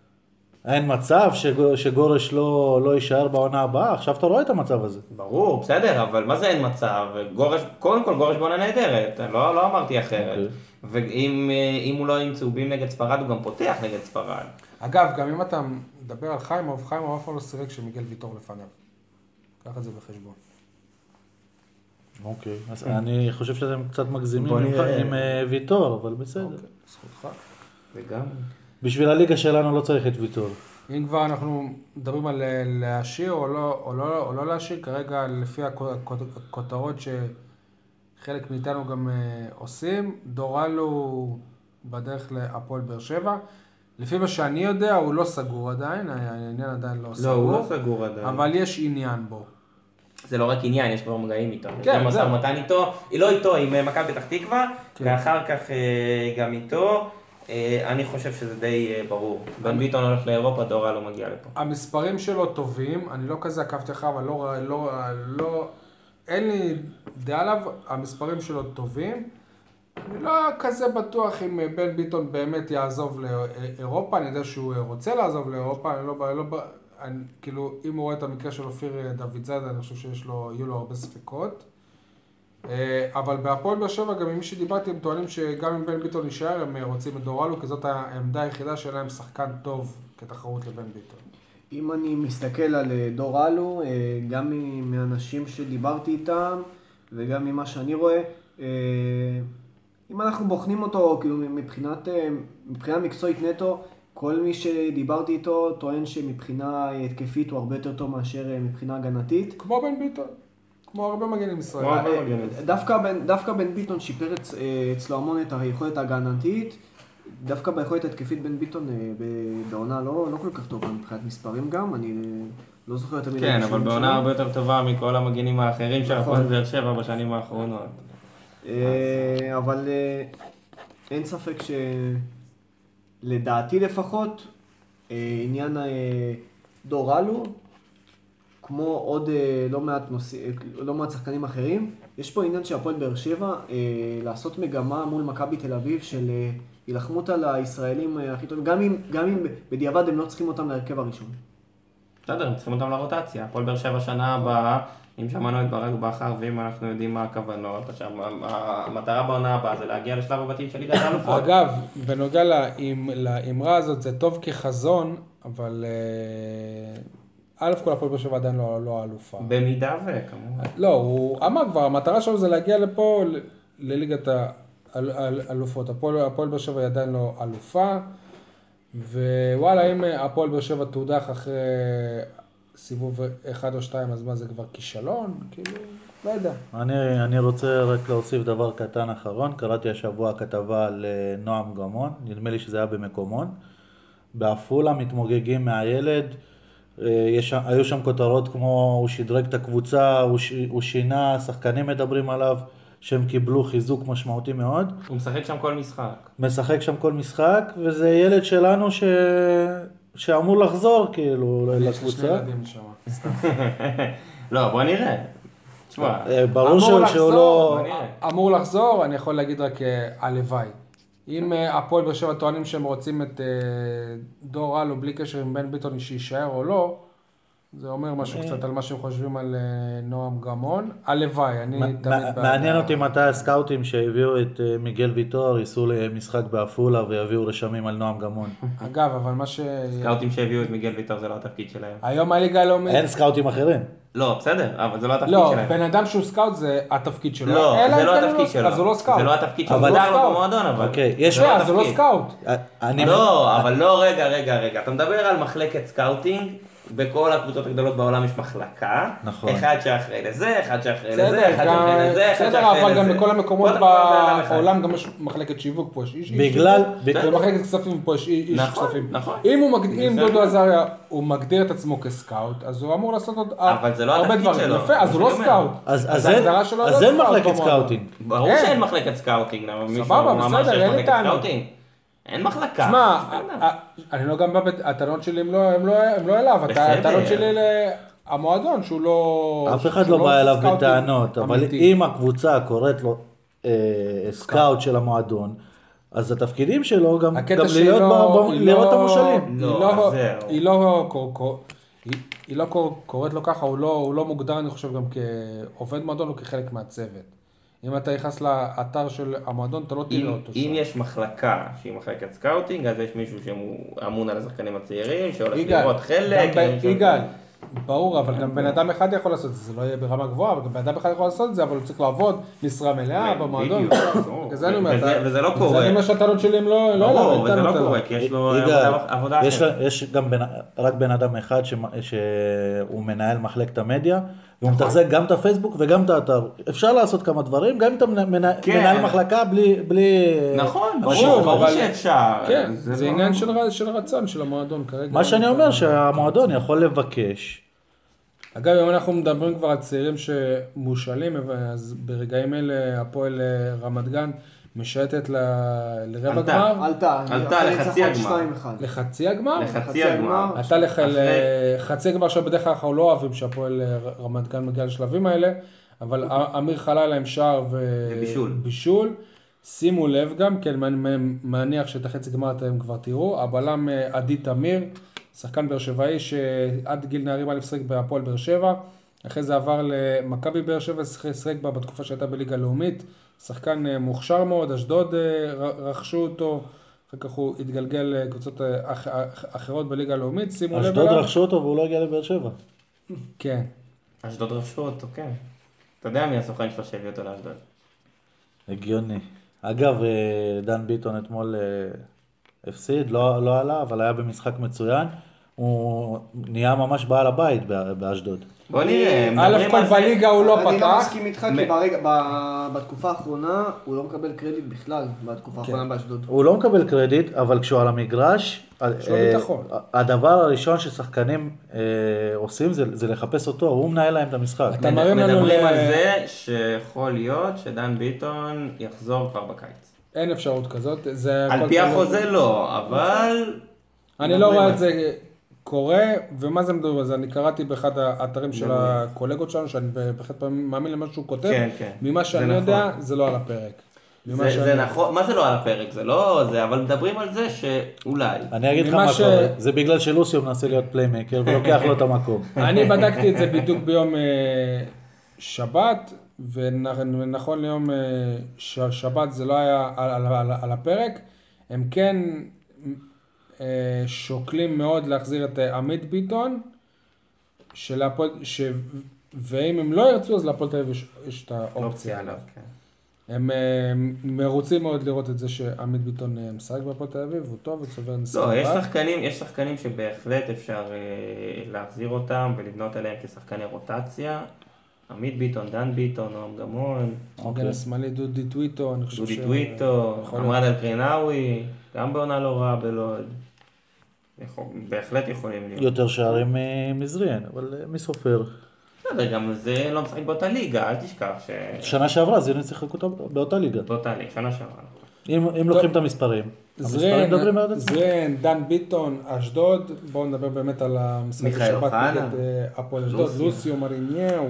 אין מצב שגו- שגורש לא, לא יישאר בעונה הבאה, עכשיו אתה רואה את המצב הזה. ברור, בסדר, אבל מה זה אין מצב? גורש, קודם כל גורש בעונה נהדרת, לא, לא אמרתי אחרת. אוקיי. ואם אה, אם הוא לא עם צהובים נגד ספרד, הוא גם פותח נגד ספרד. אגב, גם אם אתה מדבר על חיימוב, חיימוב אף פעם לא סירק כשמיגל ויטור לפניו. קח את זה בחשבון. אוקיי. אז אני חושב שאתם קצת מגזימים עם. עם אה, ויטור, אבל בסדר. אוקיי, זכותך. וגם... בשביל הליגה שלנו לא צריך את ויטור. אם כבר אנחנו מדברים על אה, להשאיר או לא, או לא, או לא להשאיר, כרגע לפי הכו- הכות- הכותרות שחלק מאיתנו גם אה, עושים, דורלו בדרך להפועל באר שבע. לפי מה שאני יודע, הוא לא סגור עדיין, העניין עדיין לא סגור. לא, הוא לא סגור עדיין. אבל יש עניין בו. זה לא רק עניין, יש כבר מגעים איתו. יש כן, גם משא זהו. ומתן איתו, לא איתו, עם אה, מכבי פתח תקווה, כן. ואחר כך גם איתו. אה, אני חושב שזה די אה, ברור. בן ביטון הולך לאירופה, דורה לא מגיע לפה. המספרים שלו טובים, אני לא כזה עקבתי אחריו, אבל לא, לא, לא, אין לי דעה עליו, המספרים שלו טובים. אני לא כזה בטוח אם בן ביטון באמת יעזוב לאירופה, אני יודע שהוא רוצה לעזוב לאירופה, אני לא, לא, אני, כאילו, אם הוא רואה את המקרה של אופיר דוד זאדה, אני חושב שיש לו, יהיו לו הרבה ספקות. אה, אבל בהפועל באר שבע, גם עם מי שדיברתי, הם טוענים שגם אם בן ביטון יישאר, הם רוצים את דורלו, כי זאת העמדה היחידה שאין להם שחקן טוב כתחרות לבן ביטון. אם אני מסתכל על אה, דור אלו, אה, גם מאנשים שדיברתי איתם וגם ממה שאני רואה, אה, אם אנחנו בוחנים אותו כאילו מבחינת, אה, מבחינה מקצועית נטו, כל מי שדיברתי איתו טוען שמבחינה התקפית הוא הרבה יותר טוב מאשר אה, מבחינה הגנתית. כמו בן ביטון, כמו הרבה מגנים ישראל. כמו- הרבה אה, מגנים ישראל. דווקא בן, ביטון שיפר אצ- אה, אצלו המון את היכולת ההגנתית. דווקא ביכולת התקפית בן ביטון אה, בעונה לא, לא כל כך טובה מבחינת מספרים גם, אני אה, לא זוכר יותר מדי. כן, אבל בעונה. הרבה יותר טובה מכל המגינים האחרים של נכון. הפועל באר שבע בשנים האחרונות. אבל אין ספק שלדעתי לפחות, עניין דור אלו, כמו עוד אה, לא מעט, נושא, לא מעט שחקנים אחרים, יש פה עניין של הפועל באר שבע אה, לעשות מגמה מול מכבי תל אביב של אה, הילחמות על הישראלים אה, הכי טובים, גם אם, גם אם בדיעבד הם לא צריכים אותם להרכב הראשון. בסדר, הם צריכים אותם לרוטציה. הפועל באר שבע שנה הבאה, אם שמענו את ברק בכר ואם אנחנו יודעים מה הכוונות, עכשיו המטרה בעונה הבאה זה להגיע לשלב הבתים של ליגת האלופות. אגב, בנוגע לאמ- לאמרה הזאת, זה טוב כחזון, אבל אה, א' כל הפועל באר שבע עדיין לא, לא אלופה. במידה וכמובן. לא, הוא אמר כבר, המטרה שלו זה להגיע לפה ל- לליגת האלופות. הפועל הפועל באר שבע היא עדיין לא אלופה, ווואלה, אם אה, הפועל באר שבע תודח אחרי סיבוב אחד או שתיים, אז מה זה כבר כישלון? כאילו, לא יודע. אני, אני רוצה רק להוסיף דבר קטן אחרון, קראתי השבוע כתבה על נועם גמון, נדמה לי שזה היה במקומון. בעפולה מתמוגגים מהילד, יש, שם- היו שם כותרות כמו הוא שדרג את הקבוצה, הוא, ש, הוא שינה, שחקנים מדברים עליו, שהם קיבלו חיזוק משמעותי מאוד. הוא משחק שם כל משחק. משחק שם כל משחק, וזה ילד שלנו ש... שאמור לחזור כאילו יש לקבוצה. ילדים שם. סתם. לא, בוא נראה. תשמע, אה, ברור אמור שהוא, לא... אמור לחזור, אני יכול להגיד רק אה, הלוואי. אם אה, הפועל באר שבע טוענים שהם רוצים את אה, דור אלו בלי קשר עם בן ביטון שיישאר או לא, זה אומר משהו קצת על מה שהם חושבים על אה, נועם גמון. הלוואי, אני תמיד... מעניין אותי מתי הסקאוטים שהביאו את אה, מיגל ויטור ייסעו למשחק בעפולה ויביאו רשמים על נועם גמון. אגב, אבל מה ש... סקאוטים שהביאו את מיגל ויטור זה לא התפקיד שלהם. היום הליגה הלאומית... אין סקאוטים אחרים. לא, בסדר, אבל זה לא התפקיד לא, שלהם. בן אדם שהוא סקאוט זה התפקיד שלו. לא, זה לא כן התפקיד שלו. אז הוא לא סקאוט. זה לא התפקיד שלו, אבל הוא לא לו. במועדון אבל. אוקיי, יש- זה לא יפה, אז הוא לא התפקיד. סקאוט. אה, אני... לא, אבל לא, רגע, רגע, רגע. אתה מדבר על מחלקת scouting, בכל הקבוצות הגדולות בעולם יש מחלקה. נכון. אחד שאחראי לזה, אחד שאחראי בסדר, לזה, אחד שאחראי לזה, אחד בסדר, שאחראי לזה. אבל גם בכל המקומות. בעולם גם יש מחלקת שיווק, פה יש איש בגלל- ובמחלקת כספים פה יש איש נכון, כספים. נכון. מגד- אם דודו נכון. עזריה הוא מגדיר את עצמו כסקאוט, אז הוא אמור לעשות עוד אבל זה לא הרבה התפקיד דברים. שלו, יפה, אז זה הוא לא. סקאוט. אז, ההגדרה אין, שלו אז לא אין סקאוט מחלקת. סקאוטינג. ברור אין. שאין מחלקת סקאוטינג, סבבה, בסדר, אין לי מחלקת טענות. אין מחלקה. שמע, בסדר. ה- ה- אני לא גם בא, בת- הטענות שלי הם לא- הם לא הם לא אליו. הטענות שלי למועדון שהוא לא... אף אחד שהוא לא בא אליו בטענות, אבל. אם הקבוצה קוראת לו אה, סקאוט של המועדון, אז התפקידים שלו גם, להיות לא- לראות את לא- המושאלים. לא, היא לא- אז זהו. היא לא קור- קור- היא- היא לא קור- קוראת לו ככה, הוא לא- הוא לא מוגדר, אני חושב, גם כעובד מועדון או כחלק מהצוות. אם אתה נכנס לאתר של המועדון, אתה לא תראה אם, אותו אם שם. יש מחלקה שהיא מחלקת scouting, אז יש מישהו שאמון על השחקנים הצעירים, שהולך לראות חלק. יגאל, ברור, אבל גם בן אדם אחד יכול לעשות את זה, זה לא יהיה ברמה גבוהה, אבל גם בן אדם אחד יכול לעשות את זה, אבל הוא צריך לעבוד משרה מלאה במועדון. אני אומר, וזה- לא קורה. זה אומר שהטענות שלי הם לא... לא ברור, וזה לא. קורה, כי יש לו עבודה- אחרת. יש גם רק בן אדם אחד שהוא מנהל מחלקת המדיה, והוא נכון. מתחזק גם את הפייסבוק וגם את האתר. אפשר לעשות כמה דברים, גם אם אתה כן. מנהל מחלקה בלי... בלי נכון, אנשים ברור, ברור אבל- שאפשר. כן, זה לא- עניין של רצון של המועדון כרגע. מה שאני אומר, שהמועדון יכול לבקש. אגב, אם אנחנו מדברים כבר על צעירים שמושאלים, אז ברגעים אלה הפועל אה, רמת גן משייטת ל- לרבע עלתה. גמר, עלתה, עלתה לחצי הגמר. 2-1. לחצי הגמר. לחצי הגמר. עלתה לח- לחצי הגמר שבדרך כלל אנחנו לא אוהבים שהפועל אה, רמת גן מגיע לשלבים האלה, אבל אמיר חלילה עם שער ו- ובישול. בישול. שימו לב גם, כן, מ- מניח שאת החצי גמר אתם כבר תראו, הבלם אה, עדי תמיר, שחקן באר שבעי שעד גיל נערים א' שיחק בהפועל באר שבע, אחרי זה עבר למכבי באר שבע, שיחק שיחק בה בתקופה שהייתה בליגה לאומית, שחקן אה, מוכשר מאוד, אשדוד אה, רכשו אותו, אחר כך הוא התגלגל לקבוצות אה, אח- אח- אחרות בליגה הלאומית, שימו לב אשדוד אליו. רכשו אותו והוא לא הגיע לבאר שבע. כן. אשדוד רכשו אותו, כן. אתה יודע מי הסוכן שלו שהביא אותו לאשדוד. הגיוני. אגב, דן ביטון אתמול הפסיד, לא, לא עלה, אבל היה במשחק מצוין. הוא נהיה ממש בעל הבית באשדוד. בוא נראה, א' כל בליגה הוא לא אני לא פתח. מסכים איתך, כי ברגע- בתקופה האחרונה הוא לא מקבל קרדיט בכלל, בתקופה כן. האחרונה באשדוד. הוא לא מקבל קרדיט, אבל כשהוא על המגרש, אה, ביטחון. הדבר הראשון ששחקנים אה, עושים זה, זה לחפש אותו, הוא מנהל להם את המשחק. מדברים על זה שיכול להיות שדן ביטון יחזור כבר בקיץ. אין אפשרות כזאת. זה על פי החוזה לא, אבל... אני לא רואה את זה קורה, ומה זה מדברים על זה? אני קראתי באחד האתרים של. הקולגות שלנו, שאני בהחלט מאמין למה שהוא כותב. כן, כן. ממה שאני נכון. יודע, זה לא על הפרק. זה, שאני- זה נכון, מה זה לא על הפרק? זה לא זה, אבל מדברים על זה שאולי. אני אגיד לך מה ש- קורה, זה בגלל שלוסיו מנסה להיות פליימקר ולוקח לו את המקום. אני בדקתי את זה בדיוק ביום אה, שבת, ונכון ליום אה, ש- שבת זה לא היה על, על, על, על הפרק. הם כן שוקלים מאוד להחזיר את אה, עמית ביטון, שלהפועל, ש... ואם הם לא ירצו, אז להפועל תל אביב יש, יש את האופציה. אופציה עליו, כן. הם אה, מרוצים מאוד לראות את זה שעמית ביטון אה, משחק בהפועל תל אביב, הוא טוב וצובר ניסיון. לא, יש. שחקנים, יש שחקנים שבהחלט אפשר אה, להחזיר אותם ולבנות עליהם כשחקני רוטציה. עמית ביטון, דן ביטון, נועם גמון, המגן השמאלי דודי טוויטו, אני חושב דודי ש- טוויטו, יכול עמרד. אלקרינאווי, גם בעונה לא רעה בלוד. יכול- בהחלט יכולים להיות. יותר שערים מ- מזריאן, אבל אה, מי סופר? בסדר, גם זה לא משחק באותה ליגה, אל תשכח ש... שנה שעברה זיאן שיחק אותה באותה ליגה. באותה ליגה, שנה שעברה. אם אם לוקחים את המספרים, זרן, דן ביטון, אשדוד, בואו נדבר באמת על המשחק אוחנה. נגד אה, הפועל אשדוד, לוסיו. לוסיו מריניהו.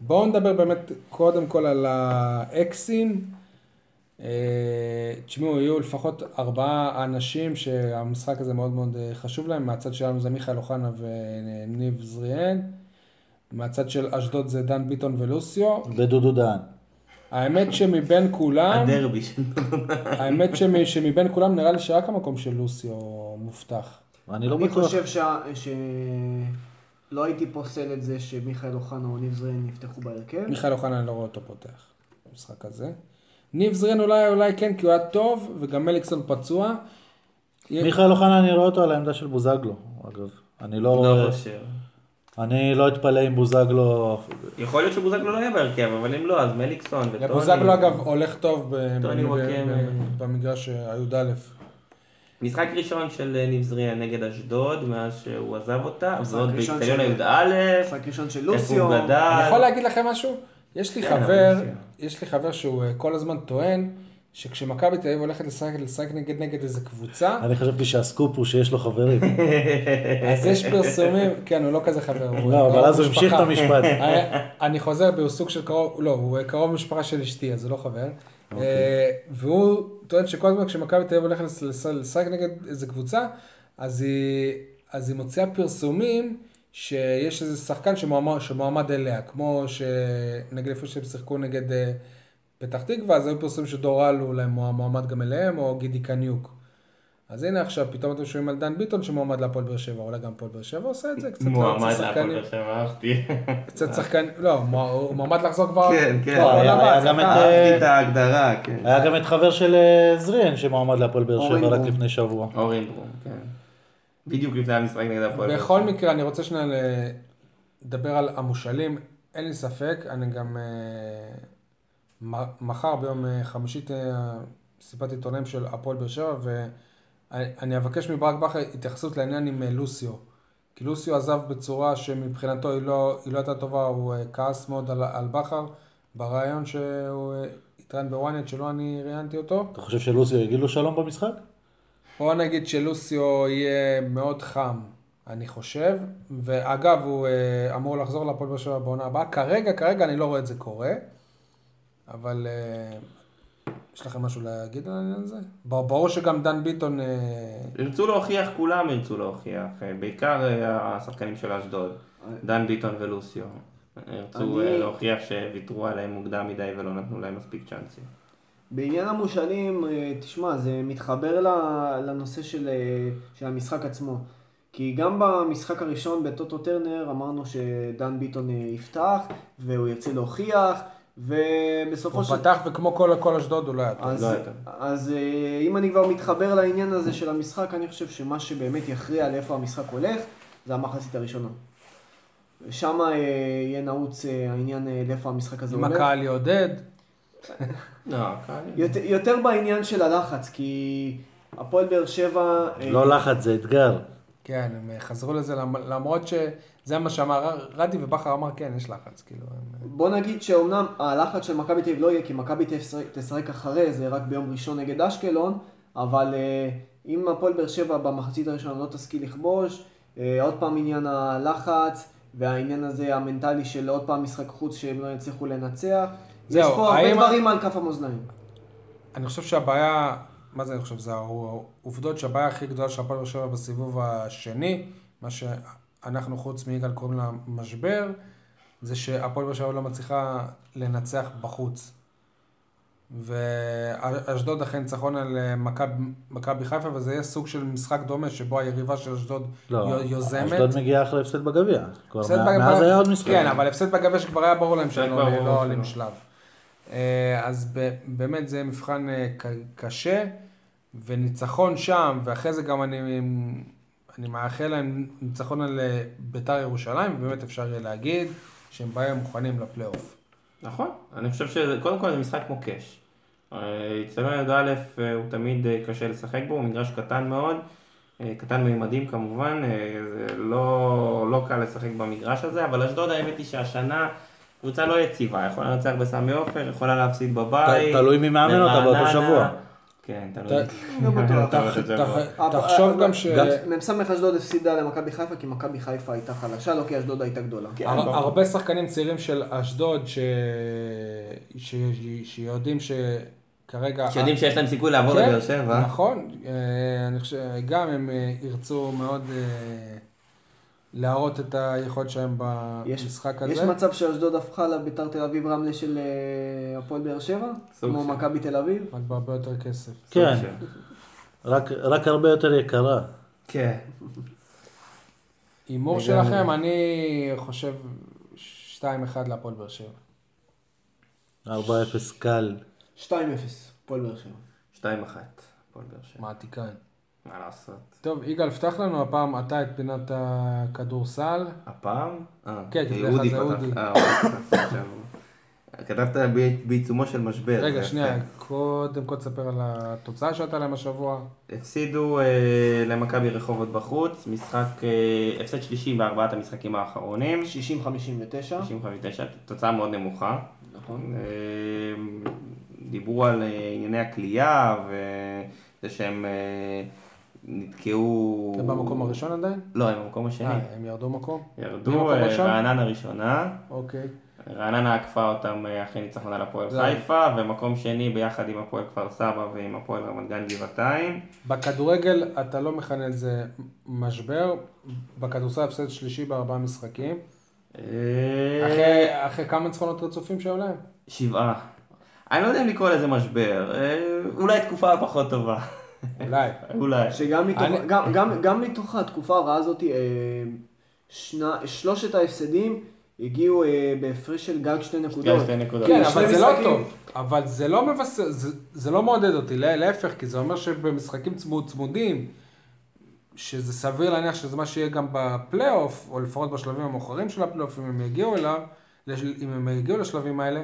בואו נדבר באמת קודם כל על האקסים. אה, תשמעו, יהיו לפחות ארבעה אנשים שהמשחק הזה מאוד מאוד אה, חשוב להם. מהצד שלנו זה מיכאל אוחנה וניב זריאן. מהצד של אשדוד זה דן ביטון ולוסיו. ודודו דהן. האמת שמבין כולם... הדרבי של... האמת שמ- שמבין כולם נראה לי שרק המקום של לוסיו מובטח. אני לא אני בטוח. חושב שה- שלא הייתי פוסל את זה שמיכאל אוחנה או ניב זרין יפתחו בהרכב. מיכאל אוחנה אני לא רואה אותו פותח במשחק הזה. ניב זרן אולי אולי כן כי הוא היה טוב וגם מליקסון פצוע. מיכאל אוחנה, אני רואה אותו על העמדה של בוזגלו, אגב. אני לא רואה... אני לא אתפלא אם בוזגלו... יכול להיות שבוזגלו לא יהיה בהרכב, אבל אם לא, אז מליקסון וטוני. לבוזגלו אגב הולך טוב במגרש הי"א. משחק ראשון של ניב זריאן נגד אשדוד, מאז שהוא עזב אותה, ראשון באיצטדיון של- הי"א, משחק ראשון של איפה לוסיו. הוא גדל. אני יכול להגיד לכם משהו? יש לי כן, חבר, יש לי חבר שהוא אה, כל הזמן טוען שכשמכבי תל אביב הולכת לשחק לשחק נגד נגד איזה קבוצה, אני חשבתי שהסקופ הוא שיש לו חברים. אז יש פרסומים, כן, הוא לא כזה חבר. לא, אבל אז הוא המשיך את. המשפט. אה, אני חוזר, הוא סוג של קרוב, לא, הוא קרוב משפחה של אשתי, אז הוא לא חבר. אוקיי. אה, והוא טוען שכל הזמן כשמכבי תל אביב הולכת לשחק נגד איזה קבוצה, אז היא מוציאה פרסומים שיש איזה שחקן שמועמד, שמועמד אליה, כמו שנגיד איפה שהם שיחקו נגד אה, פתח תקווה, אז היו פרסומים שדורל הוא להם מועמד גם אליהם, או גידי קניוק. אז הנה עכשיו, פתאום אתם שומעים על דן ביטון שמועמד להפועל באר שבע, אולי גם הפועל באר שבע עושה את זה, קצת מועמד להפועל. באר שבע, אהבתי. קצת שחקן, לא, הוא מועמד לחזור כבר, כן, כן. היה- גם את. אה, אהבתי את ההגדרה, כן. היה גם את חבר של אה, זריאן שמועמד להפועל באר שבע רק. לפני שבוע. אורן ברום, כן. בדיוק לפני המשחק נגד הפועל. בכל. מקרה, אני רוצה שנייה לדבר על המושאלים, אין לי ספק, אני גם אה, מחר ביום אה, חמישי תהיה מסיבת עיתונאים של הפועל באר שבע, ואני אבקש מברק בכר התייחסות לעניין עם אה, לוסיו. כי לוסיו עזב בצורה שמבחינתו היא לא, היא לא הייתה טובה, הוא אה, כעס מאוד על, על בכר בריאיון שהוא אה, התראיין בוויינט, שלא אני ראיינתי אותו. אתה חושב שלוסיו יגיד לו שלום במשחק? בוא נגיד שלוסיו יהיה מאוד חם, אני חושב, ואגב, הוא אה, אמור לחזור להפועל באר שבע בעונה הבאה. כרגע, כרגע אני לא רואה את זה קורה, אבל אה, יש לכם משהו להגיד על העניין הזה? ברור שגם דן ביטון, אה, ירצו להוכיח, כולם ירצו להוכיח, בעיקר השחקנים של אשדוד, דן ביטון ולוסיו. ירצו אני- להוכיח שוויתרו עליהם מוקדם מדי ולא נתנו להם מספיק צ'אנסים. בעניין המושאלים, אה, תשמע, זה מתחבר לנושא של, אה, של המשחק עצמו. כי גם במשחק הראשון בטוטו טרנר אמרנו שדן ביטון אה, יפתח, והוא ירצה להוכיח, ובסופו הוא של... פתח וכמו כל כל אשדוד הוא לא היה. אז, לא. אז אם אני כבר מתחבר לעניין הזה של המשחק, אני חושב שמה שבאמת יכריע לאיפה המשחק הולך, זה המחצית הראשונה. שם יהיה נעוץ העניין לאיפה המשחק הזה אם הולך. הקהל יעודד. יותר, יותר בעניין של הלחץ, כי הפועל באר שבע... אה, לא לחץ, זה אתגר. כן, הם אה, חזרו לזה למ- למרות שזה מה שאמר רדי ובכר אמר כן, יש לחץ, כאילו. הם- בוא נגיד שאומנם הלחץ של מכבי תל אביב לא יהיה, כי מכבי תשחק- אחרי זה רק ביום ראשון נגד אשקלון, אבל אה, אם הפועל באר שבע במחצית הראשונה לא תשכיל לכבוש, אה, עוד פעם עניין הלחץ, והעניין הזה המנטלי של עוד פעם משחק חוץ שהם לא יצליחו לנצח. זהו, יש פה הרבה דברים על כף המאזניים. אני חושב שהבעיה, מה זה אני חושב? זה העובדות שהבעיה הכי גדולה של הפועל באר שבע בסיבוב השני, מה שאנחנו חוץ מיגאל קוראים לה משבר, זה שהפועל באר שבע לא מצליחה לנצח בחוץ. ואשדוד אחרי ניצחון על אה, מכב- מכבי חיפה, וזה יהיה סוג של משחק דומה, שבו היריבה של אשדוד לא, יו- יוזמת. אשדוד מגיעה אחרי הפסד בגביע. מאז היה עוד משחק. כן, אבל הפסד בגביע שכבר היה ברור להם שהם לא לא עולים. שלב. אה, אז באמת זה מבחן אה, קשה, וניצחון שם, ואחרי זה גם אני, אני מאחל להם ניצחון על אה, ביתר ירושלים, ובאמת אפשר יהיה להגיד שהם באים מוכנים לפלייאוף. נכון, אני חושב שקודם כל זה משחק מוקש. אצטדיון י"א הוא תמיד קשה לשחק בו, הוא מגרש קטן מאוד, קטן מימדים כמובן, זה לא, לא קל לשחק במגרש הזה, אבל אשדוד האמת היא שהשנה קבוצה לא יציבה, יכולה לנצח בסמי עופר, יכולה להפסיד בבית. תלוי מי מאמן אותה באותו. שבוע. כן, תלוי. לא תחשוב גם ש... מ"ס אשדוד הפסידה למכבי חיפה כי מכבי חיפה הייתה חלשה, לא כי אשדוד הייתה גדולה. הר- הרבה שחקנים צעירים של אשדוד ש... ש... שיודעים שכרגע... שיודעים שיש להם סיכוי לעבור כן, לבאר שבע. נכון, אה, אני חושב, גם הם אה, ירצו מאוד אה, להראות את היכולת שלהם יש- במשחק הזה. יש מצב שאשדוד הפכה לביתר תל אביב רמלה של אה, הפועל באר שבע? כמו. מכבי תל אביב? רק בהרבה יותר כסף. כן, רק- רק הרבה יותר יקרה. כן. הימור. שלכם, אני חושב 2-1 להפועל באר שבע. 4-0 קל. 2-0, הפועל באר שבע. 2-1. הפועל באר שבע. מעתיקה. מה לעשות? טוב, יגאל, פתח לנו הפעם אתה את פינת הכדורסל. הפעם? אה, כן, כי אודי בדרך כלל זה פתח. אודי. אה, עכשיו. כתבת בעיצומו של משבר. רגע, שנייה. קודם כל תספר על התוצאה שהייתה להם השבוע. הפסידו אה, למכבי רחובות בחוץ, משחק, אה, הפסד שלישי בארבעת המשחקים האחרונים. 60-59. 69, תוצאה מאוד נמוכה. נכון. אה, דיברו על אה, ענייני הכלייה וזה שהם אה, נתקעו... הם במקום הראשון עדיין? לא, הם במקום השני. אה, הם ירדו מקום? ירדו, אה? רעננה ראשונה. אוקיי. רעננה עקפה אותם אה, אחרי ניצחון על הפועל חיפה, ומקום שני ביחד עם הפועל כפר סבא ועם הפועל רמת גן גבעתיים. בכדורגל אתה לא מכנה את זה משבר, בכדורסל הפסד שלישי בארבעה משחקים. אה, אחרי, אחרי כמה ניצחונות רצופים שהיו להם? שבעה. אני לא יודע אם לקרוא לזה משבר, אולי תקופה פחות טובה. אולי. אולי. שגם מתוך, אני- גם, גם, גם מתוך התקופה הרעה הזאת, אה, שנה, שלושת ההפסדים הגיעו אה, בהפרש של גג שתי נקודות. גג שתי נקודות. כן, אבל זה לא. טוב. אבל זה לא מבשר, זה, זה לא מעודד אותי, לה- להפך, כי זה אומר שבמשחקים צמוד, צמודים, שזה סביר להניח שזה מה שיהיה גם בפלייאוף, או לפחות בשלבים המאוחרים של הפלייאוף, אם הם יגיעו אליו, אם הם יגיעו לשלבים האלה,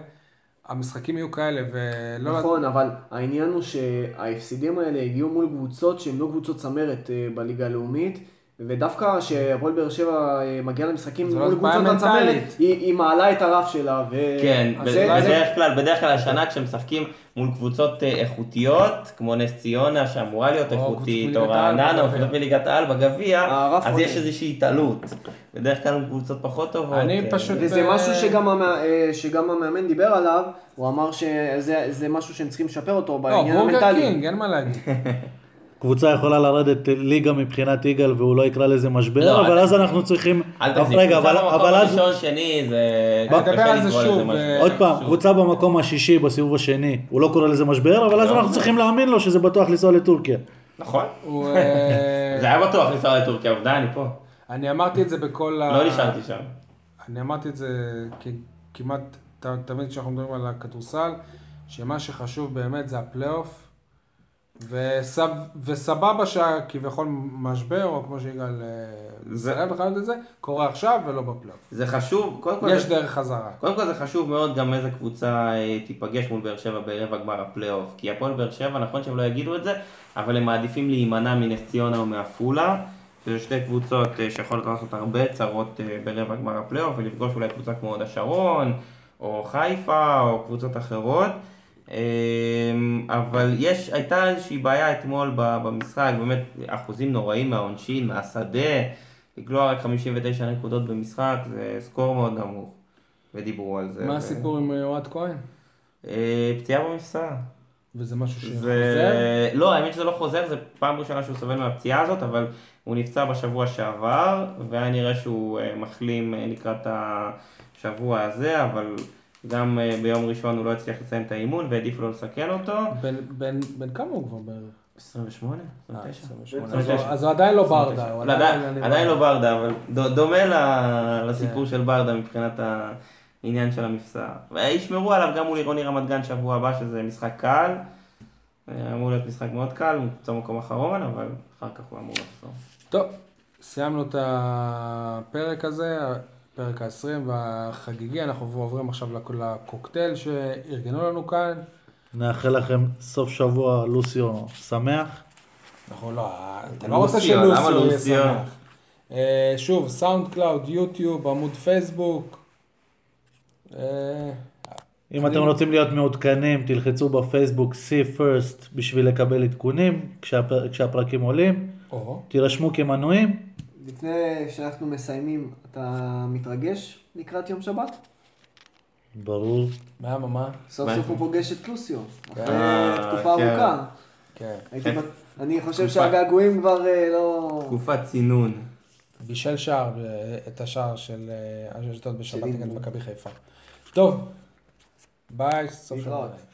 המשחקים יהיו כאלה, ולא... נכון, אבל העניין הוא שההפסידים האלה הגיעו מול קבוצות שהן לא קבוצות צמרת אה, בליגה הלאומית, ודווקא כשהפועל באר שבע אה, מגיעה למשחקים מול לא בעיה קבוצות הצמרת. היא, היא מעלה את הרף שלה. ו... כן, אז ב- זה- בדרך כלל, בדרך כלל השנה כשמשחקים מול קבוצות אה, איכותיות, כמו נס ציונה שאמורה להיות איכותית, או רעננה, או. קבוצות מליגת העל בגביע, אז. יש איזושהי התעלות. בדרך כלל קבוצות פחות טובות. אני אה, פשוט- וזה משהו שגם, המא... שגם המאמן דיבר עליו, הוא אמר שזה זה משהו שהם צריכים לשפר אותו לא, בעניין בורגר המנטלי. קינג, אין מה להגיד. קבוצה יכולה לרדת ליגה מבחינת יגאל והוא לא יקרא לזה משבר, לא, אבל אז אנחנו צריכים... אל תגזים, רגע, קבוצה אבל במקום אבל אז... הראשון, שני, זה... בוא, נדבר על זה שוב, עוד פעם, שוב. קבוצה במקום השישי בסיבוב השני, הוא לא קורא לזה משבר, אבל אז לא. אנחנו צריכים להאמין לו שזה בטוח לנסוע לטורקיה. נכון. אה, זה היה בטוח לנסוע לטורקיה, עובדה, אני פה. אני אמרתי את זה בכל ה... לא נשארתי שם. אני אמרתי את זה כמעט ת- תמיד כשאנחנו מדברים על הכדורסל, שמה שחשוב באמת זה הפלייאוף, וסב, וסבבה שכביכול משבר, או כמו שיגאל אה, מסרב לכנות את זה, קורה עכשיו ולא בפלייאוף. זה חשוב, קודם כל... יש זה- דרך חזרה. קודם כל זה חשוב מאוד גם איזה קבוצה אה, תיפגש מול באר שבע ברבע גמר הפלייאוף. כי הפועל באר שבע, נכון שהם לא יגידו את זה, אבל הם מעדיפים להימנע מנס ציונה ומעפולה. שזה שתי קבוצות אה, שיכולות לעשות הרבה צרות ברבע גמר הפלייאוף ולפגוש אולי קבוצה כמו הוד השרון, או חיפה, או קבוצות אחרות. אה, אבל יש, הייתה איזושהי בעיה אתמול במשחק, באמת אחוזים נוראים מהעונשין, מהשדה. לגלוע רק 59 נקודות במשחק, זה סקור מאוד נמוך. ודיברו על זה. מה ו- הסיפור עם אה, אוהד כהן? אה, פציעה במפסע. וזה משהו שחוזר? זה... לא, האמת שזה לא חוזר, זה פעם ראשונה שהוא סובל מהפציעה הזאת, אבל הוא נפצע בשבוע שעבר, והיה נראה שהוא אה, מחלים לקראת השבוע הזה, אבל גם אה, ביום ראשון הוא לא הצליח לסיים את האימון והעדיפו לא לסכן אותו. בן- כמה הוא כבר בערך? 28? אה, 29? 28. 29. אז הוא- עדיין לא ברדה. לא, עדיין- עדיין לא ברדה, אבל דומה לסיפור כן. של ברדה מבחינת העניין של המפסע. וישמרו עליו גם מול עירוני רמת גן שבוע הבא, שזה משחק קל. אה, אמור להיות משחק מאוד קל, הוא נמצא במקום אחרון, אבל אחר כך הוא אמור לחזור. טוב, סיימנו את הפרק הזה, פרק ה-20 והחגיגי, אנחנו עוברים עכשיו לק- לקוקטייל שארגנו לנו כאן. נאחל לכם סוף שבוע לוסיו שמח. אנחנו לא, אתה לא רוצה שלוסיו יהיה לוסיו? שמח. אה, שוב, סאונד קלאוד, יוטיוב, עמוד פייסבוק. אה, אם אתם רוצים להיות מעודכנים, תלחצו בפייסבוק see first בשביל לקבל עדכונים כשהפר- כשהפרקים עולים. תירשמו כמנויים. לפני שאנחנו מסיימים, אתה מתרגש לקראת יום שבת? ברור. מה, מה, מה? סוף? סוף הוא פוגש את לוסיו. אחרי אה, תקופה כן. ארוכה. כן. בט- אני חושב. שהגעגועים כבר אה, לא... תקופת צינון. בישל שער, ב- את השער של אה, אשדוד בשבת נגד. מכבי חיפה. טוב, ביי, סוף שבוע. להתראות.